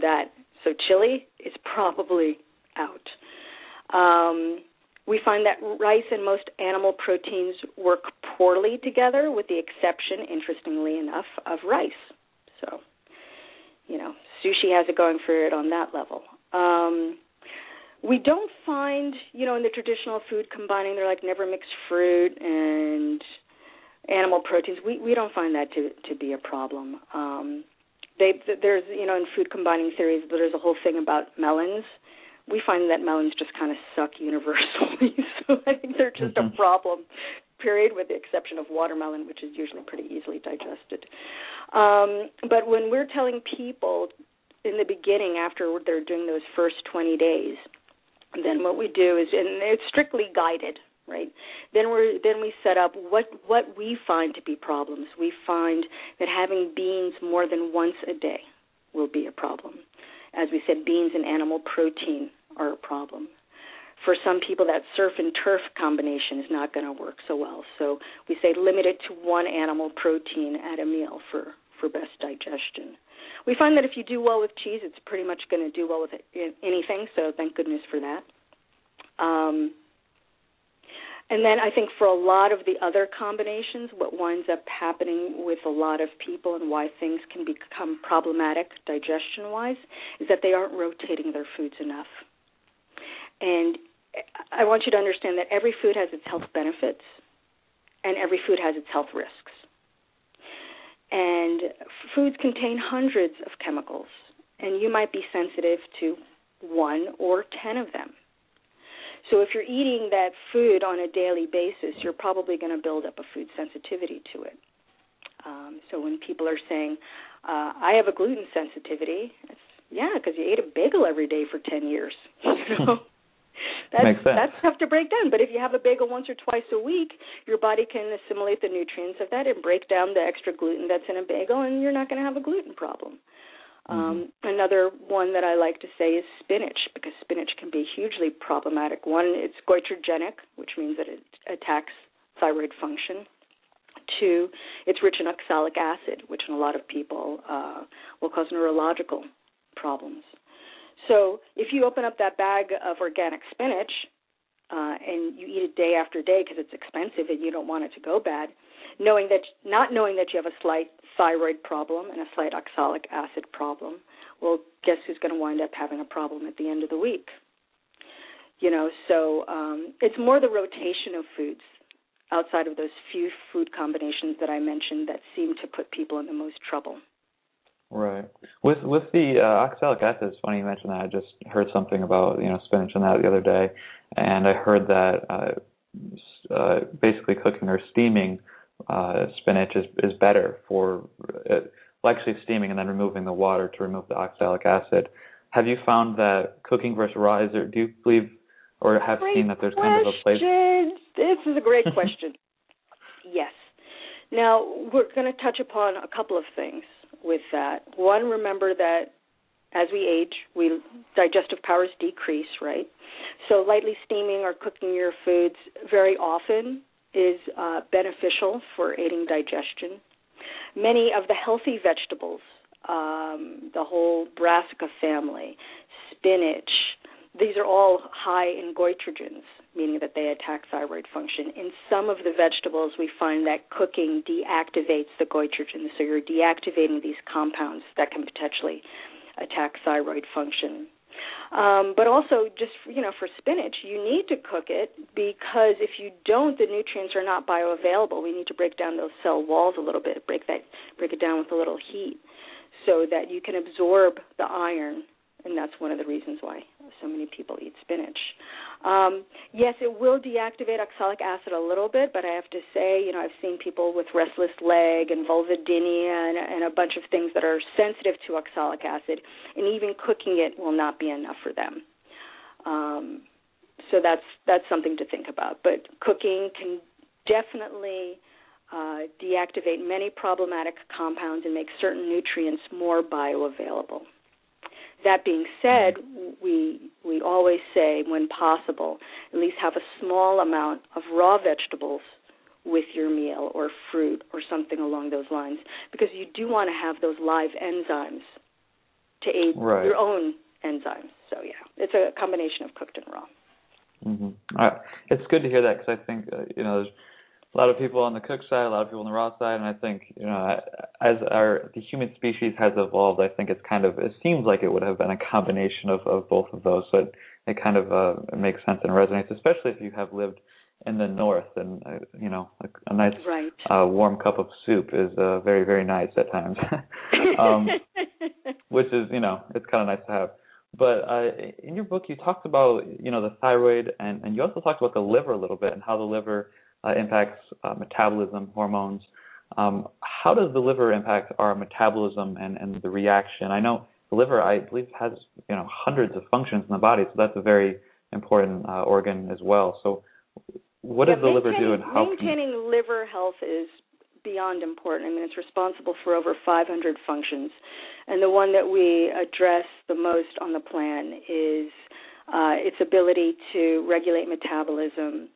That so chili is probably out. Um, we find that rice and most animal proteins work poorly together, with the exception, interestingly enough, of rice. So you know, sushi has it going for it on that level. Um, we don't find, you know, in the traditional food combining, they're like never mix fruit and animal proteins. We we don't find that to to be a problem. Um, they there's you know in food combining theories there's a whole thing about melons. We find that melons just kind of suck universally, so I think they're just mm-hmm. a problem period, with the exception of watermelon, which is usually pretty easily digested. Um, but when we're telling people in the beginning, after they're doing those first 20 days, then what we do is, and it's strictly guided, right? Then we then we set up what what we find to be problems. We find that having beans more than once a day will be a problem. As we said, beans and animal protein are a problem. For some people, that surf and turf combination is not going to work so well. So we say limit it to one animal protein at a meal for for best digestion. We find that if you do well with cheese, it's pretty much going to do well with anything. So thank goodness for that. Um, and then I think for a lot of the other combinations, what winds up happening with a lot of people and why things can become problematic digestion wise is that they aren't rotating their foods enough. And I want you to understand that every food has its health benefits and every food has its health risks. And foods contain hundreds of chemicals, and you might be sensitive to one or ten of them. So if you're eating that food on a daily basis, you're probably going to build up a food sensitivity to it. Um, so when people are saying, uh, "I have a gluten sensitivity," it's yeah, because you ate a bagel every day for ten years. You know? That's, Makes sense. that's tough to break down. But if you have a bagel once or twice a week, your body can assimilate the nutrients of that and break down the extra gluten that's in a bagel, and you're not going to have a gluten problem. Mm-hmm. Um, another one that I like to say is spinach because spinach can be hugely problematic. One, it's goitrogenic, which means that it attacks thyroid function. Two, it's rich in oxalic acid, which in a lot of people uh, will cause neurological problems. So if you open up that bag of organic spinach uh, and you eat it day after day because it's expensive and you don't want it to go bad, knowing that not knowing that you have a slight thyroid problem and a slight oxalic acid problem, well, guess who's going to wind up having a problem at the end of the week? You know, so um, it's more the rotation of foods outside of those few food combinations that I mentioned that seem to put people in the most trouble. Right. With with the uh, oxalic acid, it's funny you mentioned that. I just heard something about you know spinach and that the other day, and I heard that uh, uh, basically cooking or steaming uh, spinach is is better for uh, well, actually steaming and then removing the water to remove the oxalic acid. Have you found that cooking versus raw is there? Do you believe or have great seen that there's kind of a place? This is a great question. yes. Now we're going to touch upon a couple of things with that. One, remember that as we age, we digestive powers decrease, right? So lightly steaming or cooking your foods very often is uh, beneficial for aiding digestion. Many of the healthy vegetables, um, the whole brassica family, spinach, these are all high in goitrogens, meaning that they attack thyroid function. In some of the vegetables, we find that cooking deactivates the goitrogens, so you're deactivating these compounds that can potentially attack thyroid function. Um, but also, just you know, for spinach, you need to cook it because if you don't, the nutrients are not bioavailable. We need to break down those cell walls a little bit, break that, break it down with a little heat, so that you can absorb the iron and that's one of the reasons why so many people eat spinach. Um, yes, it will deactivate oxalic acid a little bit, but I have to say, you know, I've seen people with restless leg and vulvodynia and, and a bunch of things that are sensitive to oxalic acid, and even cooking it will not be enough for them. Um, so that's that's something to think about. But cooking can definitely uh, deactivate many problematic compounds and make certain nutrients more bioavailable. That being said, we we always say when possible, at least have a small amount of raw vegetables with your meal or fruit or something along those lines because you do want to have those live enzymes to aid right. your own enzymes. So yeah, it's a combination of cooked and raw. Mm-hmm. Uh, it's good to hear that because I think uh, you know there's a lot of people on the cook side, a lot of people on the raw side, and I think you know as our the human species has evolved, I think it's kind of it seems like it would have been a combination of of both of those. So it, it kind of uh, makes sense and resonates, especially if you have lived in the north and uh, you know a, a nice right. uh, warm cup of soup is uh, very very nice at times, um, which is you know it's kind of nice to have. But uh, in your book, you talked about you know the thyroid, and and you also talked about the liver a little bit and how the liver uh, impacts uh, metabolism, hormones. Um, how does the liver impact our metabolism and, and the reaction? I know the liver, I believe, has you know hundreds of functions in the body, so that's a very important uh, organ as well. So, what yeah, does the liver do, and how maintaining can... liver health is beyond important. I mean, it's responsible for over 500 functions, and the one that we address the most on the plan is uh, its ability to regulate metabolism,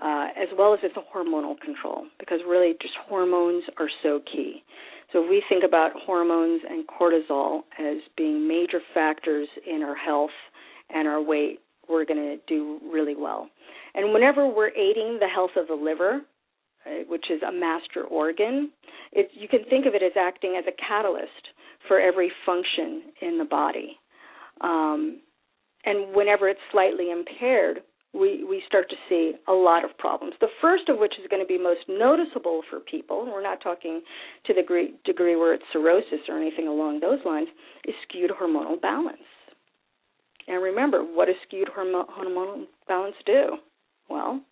uh, as well as its a hormonal control, because really just hormones are so key. So if we think about hormones and cortisol as being major factors in our health and our weight, we're going to do really well. And whenever we're aiding the health of the liver, uh, which is a master organ, it, you can think of it as acting as a catalyst for every function in the body. Um, and whenever it's slightly impaired, we, we start to see a lot of problems. The first of which is going to be most noticeable for people, we're not talking to the degree, degree where it's cirrhosis or anything along those lines, is skewed hormonal balance. And remember, what does skewed hormonal balance do? Well,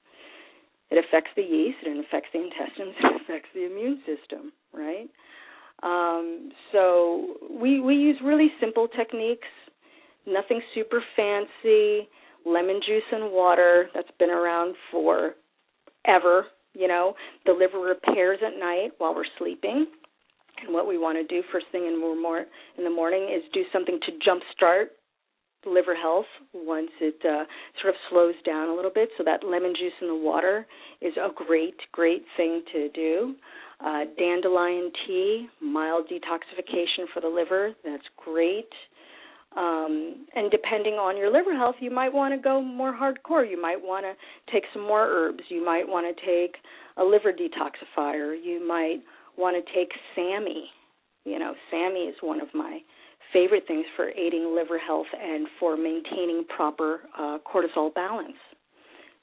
it affects the yeast, it affects the intestines, it affects the immune system, right? Um, so we we use really simple techniques, nothing super fancy lemon juice and water that's been around for ever. You know, the liver repairs at night while we're sleeping. And what we want to do first thing in, the morning is do something to jumpstart liver health once it uh, sort of slows down a little bit. So that lemon juice in the water is a great, great thing to do. Uh, dandelion tea, mild detoxification for the liver, that's great. Um, and depending on your liver health, you might want to go more hardcore. You might want to take some more herbs. You might want to take a liver detoxifier. You might want to take SAMe. You know, SAMe is one of my favorite things for aiding liver health and for maintaining proper uh, cortisol balance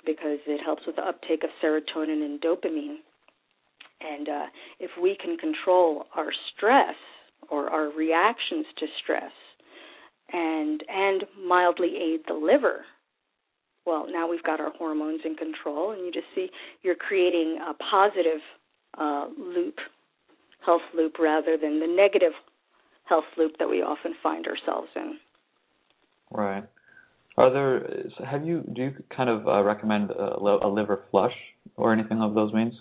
because it helps with the uptake of serotonin and dopamine. And uh, if we can control our stress or our reactions to stress, and and mildly aid the liver. Well, now we've got our hormones in control, and you just see you're creating a positive uh, loop, health loop, rather than the negative health loop that we often find ourselves in. Right. Are there? Have you? Do you kind of uh, recommend a, a liver flush or anything of those means?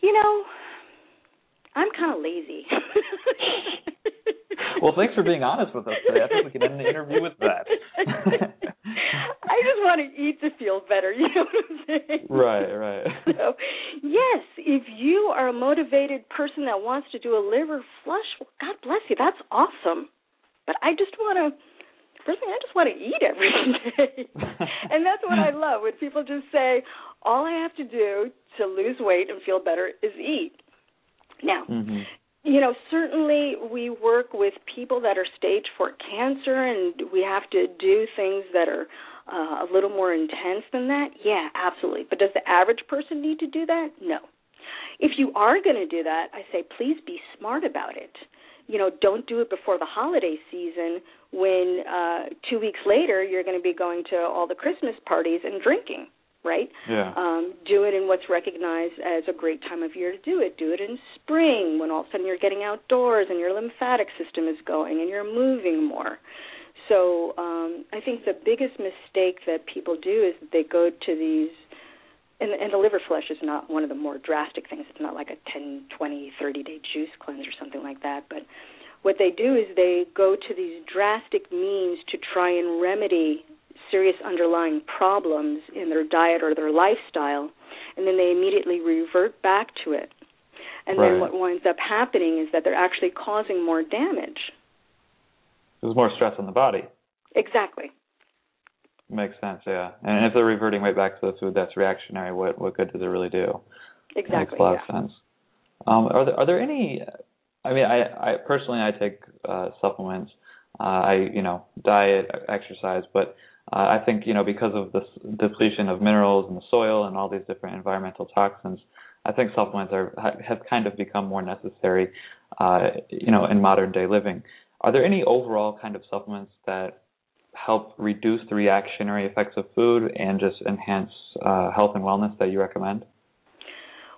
You know, I'm kind of lazy. well, thanks for being honest with us today. I think we can end the interview with that. I just want to eat to feel better. You know what I'm saying? Right, right. So, yes, if you are a motivated person that wants to do a liver flush, well, God bless you. That's awesome. But I just want to. First thing, I just want to eat every day, and that's what I love when people just say, "All I have to do to lose weight and feel better is eat." Now, mm-hmm you know, certainly we work with people that are stage four cancer, and we have to do things that are uh, a little more intense than that. Yeah, absolutely. But does the average person need to do that? No. If you are going to do that, I say please be smart about it. You know, don't do it before the holiday season when uh, two weeks later you're going to be going to all the Christmas parties and drinking right? Yeah. Um, do it in what's recognized as a great time of year to do it. Do it in spring when all of a sudden you're getting outdoors and your lymphatic system is going and you're moving more. So um, I think the biggest mistake that people do is that they go to these, and, and the liver flush is not one of the more drastic things. It's not like a 10, 20, 30 day juice cleanse or something like that. But what they do is they go to these drastic means to try and remedy serious underlying problems in their diet or their lifestyle, and then they immediately revert back to it. And right. then what winds up happening is that they're actually causing more damage. There's more stress on the body. Exactly. Makes sense, yeah. And if they're reverting right back to the food that's reactionary, what what good does it really do? Exactly. Makes a lot yeah. of sense. Um, are there are there any? I mean, I, I personally I take uh, supplements. Uh, I you know diet, exercise, but uh, I think you know because of the depletion of minerals in the soil and all these different environmental toxins, I think supplements are have kind of become more necessary, uh, you know, in modern day living. Are there any overall kind of supplements that help reduce the reactionary effects of food and just enhance uh, health and wellness that you recommend?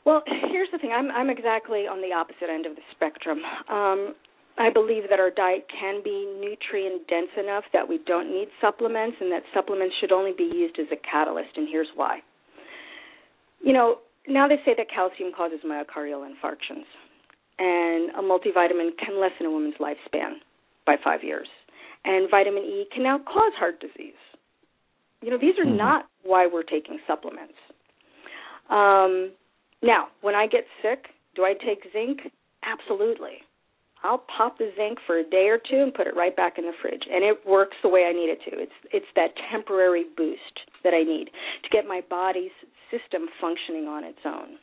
Well, here's the thing. I'm I'm exactly on the opposite end of the spectrum. Um, I believe that our diet can be nutrient dense enough that we don't need supplements, and that supplements should only be used as a catalyst. And here's why. You know, now they say that calcium causes myocardial infarctions, and a multivitamin can lessen a woman's lifespan by five years, and vitamin E can now cause heart disease. You know, these are mm-hmm. not why we're taking supplements. Um, now, when I get sick, do I take zinc? Absolutely. I'll pop the zinc for a day or two and put it right back in the fridge, and it works the way I need it to. It's it's that temporary boost that I need to get my body's system functioning on its own.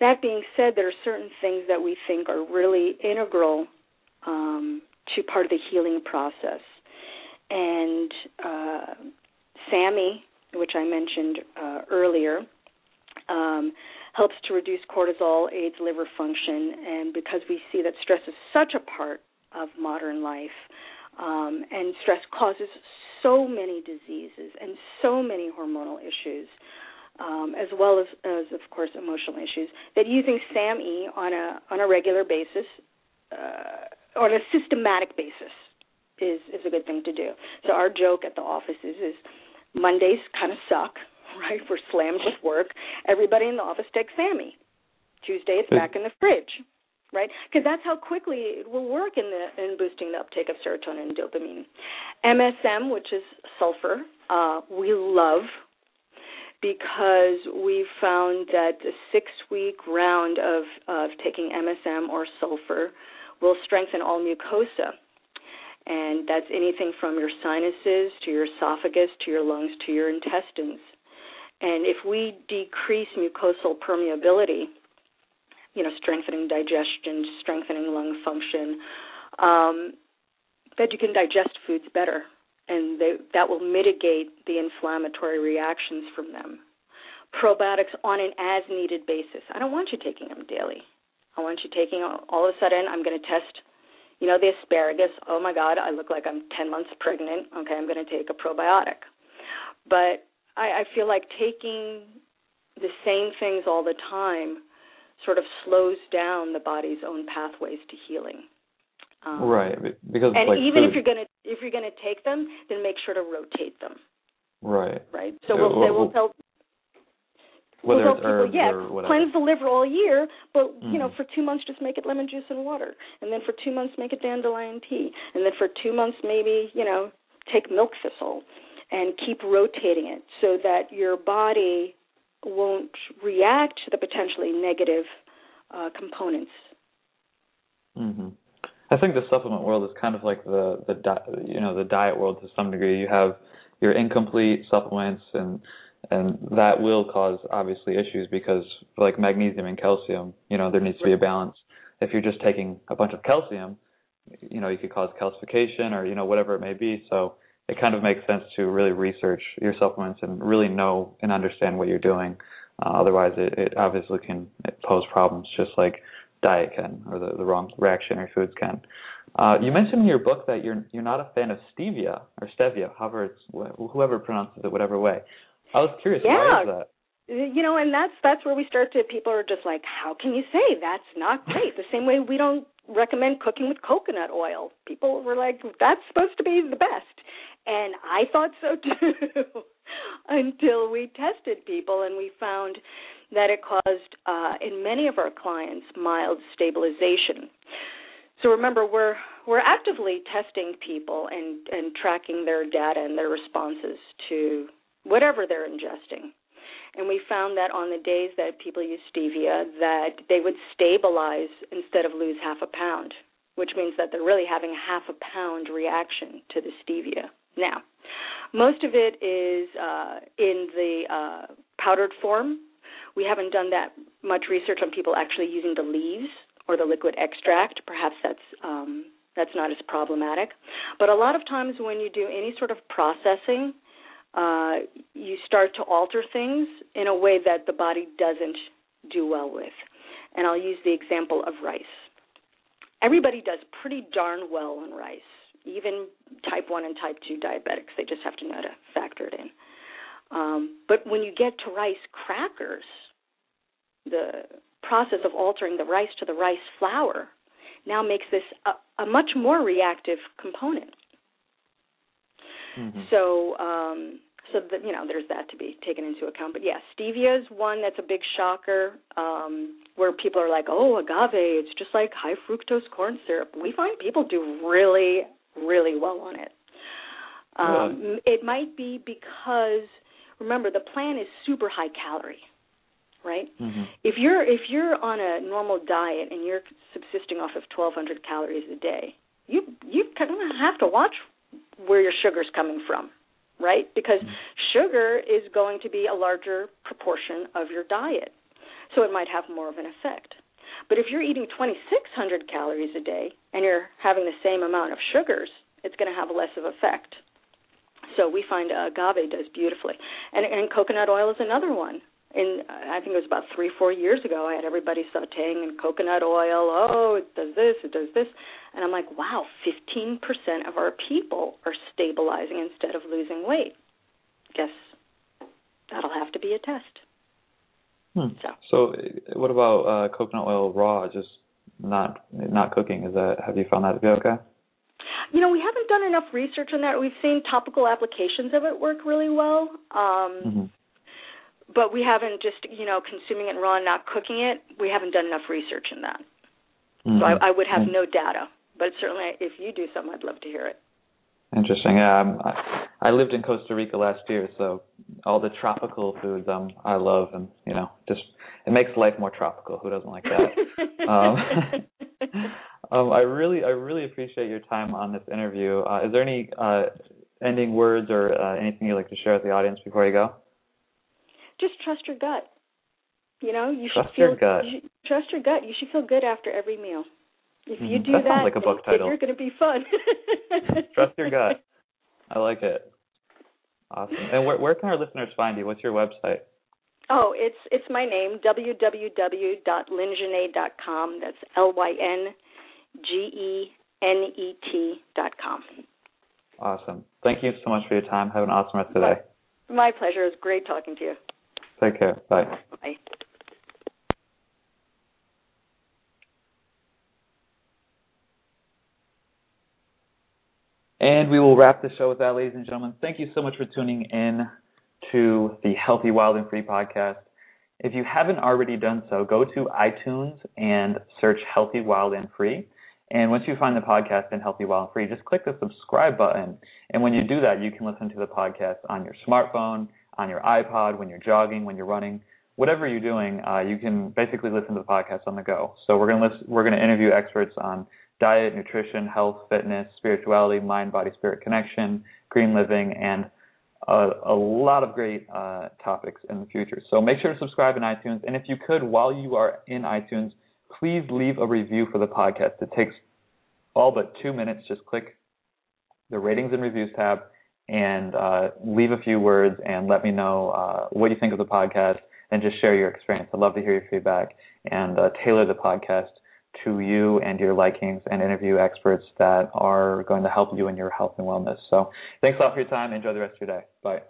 That being said, there are certain things that we think are really integral um, to part of the healing process, and uh, SAMe, which I mentioned uh, earlier. Um, helps to reduce cortisol, aids liver function, and because we see that stress is such a part of modern life, um, and stress causes so many diseases and so many hormonal issues, um, as well as, as, of course, emotional issues, that using SAMe on a on a regular basis, uh, on a systematic basis, is is a good thing to do. So our joke at the office is, is Mondays kind of suck right? We're slammed with work. Everybody in the office takes SAMe. Tuesday, it's back in the fridge, right? Because that's how quickly it will work in the in boosting the uptake of serotonin and dopamine. MSM, which is sulfur, uh, we love because we found that the six week round of of taking MSM or sulfur will strengthen all mucosa. And that's anything from your sinuses to your esophagus to your lungs to your intestines. And if we decrease mucosal permeability, you know, strengthening digestion, strengthening lung function, um, that you can digest foods better, and they, that will mitigate the inflammatory reactions from them. Probiotics on an as needed basis. I don't want you taking them daily. I want you taking all of a sudden. I'm going to test, you know, the asparagus. Oh my God, I look like I'm 10 months pregnant. Okay, I'm going to take a probiotic. But I, I feel like taking the same things all the time sort of slows down the body's own pathways to healing. Um, right, because and like even food. if you're gonna if you're gonna take them, then make sure to rotate them. Right. Right. So we'll say we'll tell whether we'll people, yeah, or cleanse the liver all year, but mm. you know, for two months just make it lemon juice and water, and then for two months make it dandelion tea, and then for two months maybe you know take milk thistle, and keep rotating it so that your body won't react to the potentially negative uh, components. Mm-hmm. I think the supplement world is kind of like the the di- you know the diet world to some degree. You have your incomplete supplements and and that will cause obviously issues because like magnesium and calcium, you know, there needs to be a balance. If you're just taking a bunch of calcium, you know, you could cause calcification or you know whatever it may be. So it kind of makes sense to really research your supplements and really know and understand what you're doing. Uh, otherwise, it, it obviously can pose problems, just like diet can, or the, the wrong reactionary foods can. Uh, you mentioned in your book that you're you're not a fan of stevia or stevia, however it's whoever pronounces it whatever way. I was curious, yeah. why is that? You know, and that's that's where we start to. People are just like, "How can you say that's not great?" The same way we don't recommend cooking with coconut oil. People were like, "That's supposed to be the best," And I thought so too until we tested people and we found that it caused, uh, in many of our clients, mild stabilization. So remember, we're we're actively testing people and and tracking their data and their responses to whatever they're ingesting. And we found that on the days that people use stevia, that they would stabilize instead of lose half a pound, which means that they're really having half a pound reaction to the stevia. Now, most of it is uh, in the uh, powdered form. We haven't done that much research on people actually using the leaves or the liquid extract. Perhaps that's um, that's not as problematic. But a lot of times when you do any sort of processing, uh, you start to alter things in a way that the body doesn't do well with. And I'll use the example of rice. Everybody does pretty darn well on rice even type 1 and type 2 diabetics. They just have to know how to factor it in. Um, but when you get to rice crackers, the process of altering the rice to the rice flour now makes this a, a much more reactive component. Mm-hmm. So, um, so that you know, there's that to be taken into account. But yeah, stevia is one that's a big shocker, um, where people are like, "Oh, agave, it's just like high fructose corn syrup." We find people do really, really well on it. Um, It might be because remember the plan is super high calorie right? Mm-hmm. If you're if you're on a normal diet and you're subsisting off of 1200 calories a day, you you kind of have to watch where your sugar's coming from, right? Because mm-hmm. sugar is going to be a larger proportion of your diet. So it might have more of an effect. But if you're eating 2600 calories a day and you're having the same amount of sugars, it's going to have less of effect. So we find agave does beautifully. And, and coconut oil is another one and I think it was about three, four years ago, I had everybody sauteing in coconut oil. Oh, it does this, it does this. And I'm like, wow, 15% of our people are stabilizing instead of losing weight. Guess that'll have to be a test. Hmm. So, so what about uh, coconut oil raw, just not not cooking? Is that have you found that to be okay? You know, we haven't done enough research on that. We've seen topical applications of it work really well. Um, mm-hmm but we haven't just you know consuming it raw and not cooking it. We haven't done enough research in that. Mm-hmm. So I, I would have mm-hmm. no data, but certainly if you do something, I'd love to hear it. Interesting. Yeah, I, I lived in Costa Rica last year, so all the tropical foods um I love, and you know, just it makes life more tropical. Who doesn't like that? um, um, I really, I really appreciate your time on this interview. Uh, is there any uh, ending words or uh, anything you'd like to share with the audience before you go? just trust your gut. You know, you trust should feel your gut. You should, trust your gut. You should feel good after every meal. If you mm-hmm. do that, that like a book title. you're going to be fun. trust your gut. I like it. Awesome. And where where can our listeners find you? What's your website? Oh, it's it's my name www.lyngenet.com. That's L Y N G E N E T dot com. Awesome. Thank you so much for your time. Have an awesome rest of the day. My pleasure. It was great talking to you. Take care. Bye. Bye. And we will wrap the show with that, ladies and gentlemen. Thank you so much for tuning in to the Healthy, Wild, and Free podcast. If you haven't already done so, go to iTunes and search Healthy, Wild, and Free. And once you find the podcast in Healthy, Wild, and Free, just click the subscribe button. And when you do that, you can listen to the podcast on your smartphone, on your iPod, when you're jogging, when you're running, whatever you're doing, uh, you can basically listen to the podcast on the go. So we're going to we're going to interview experts on diet, nutrition, health, fitness, spirituality, mind, body, spirit connection, green living, and a, a lot of great uh, topics in the future. So make sure to subscribe in iTunes, and if you could, while you are in iTunes, please leave a review for the podcast. It takes all but two minutes. Just click the ratings and reviews tab and uh, leave a few words and let me know uh, what you think of the podcast and just share your experience. I'd love to hear your feedback and uh, tailor the podcast to you and your likings and interview experts that are going to help you in your health and wellness. So thanks a lot for your time. Enjoy the rest of your day. Bye.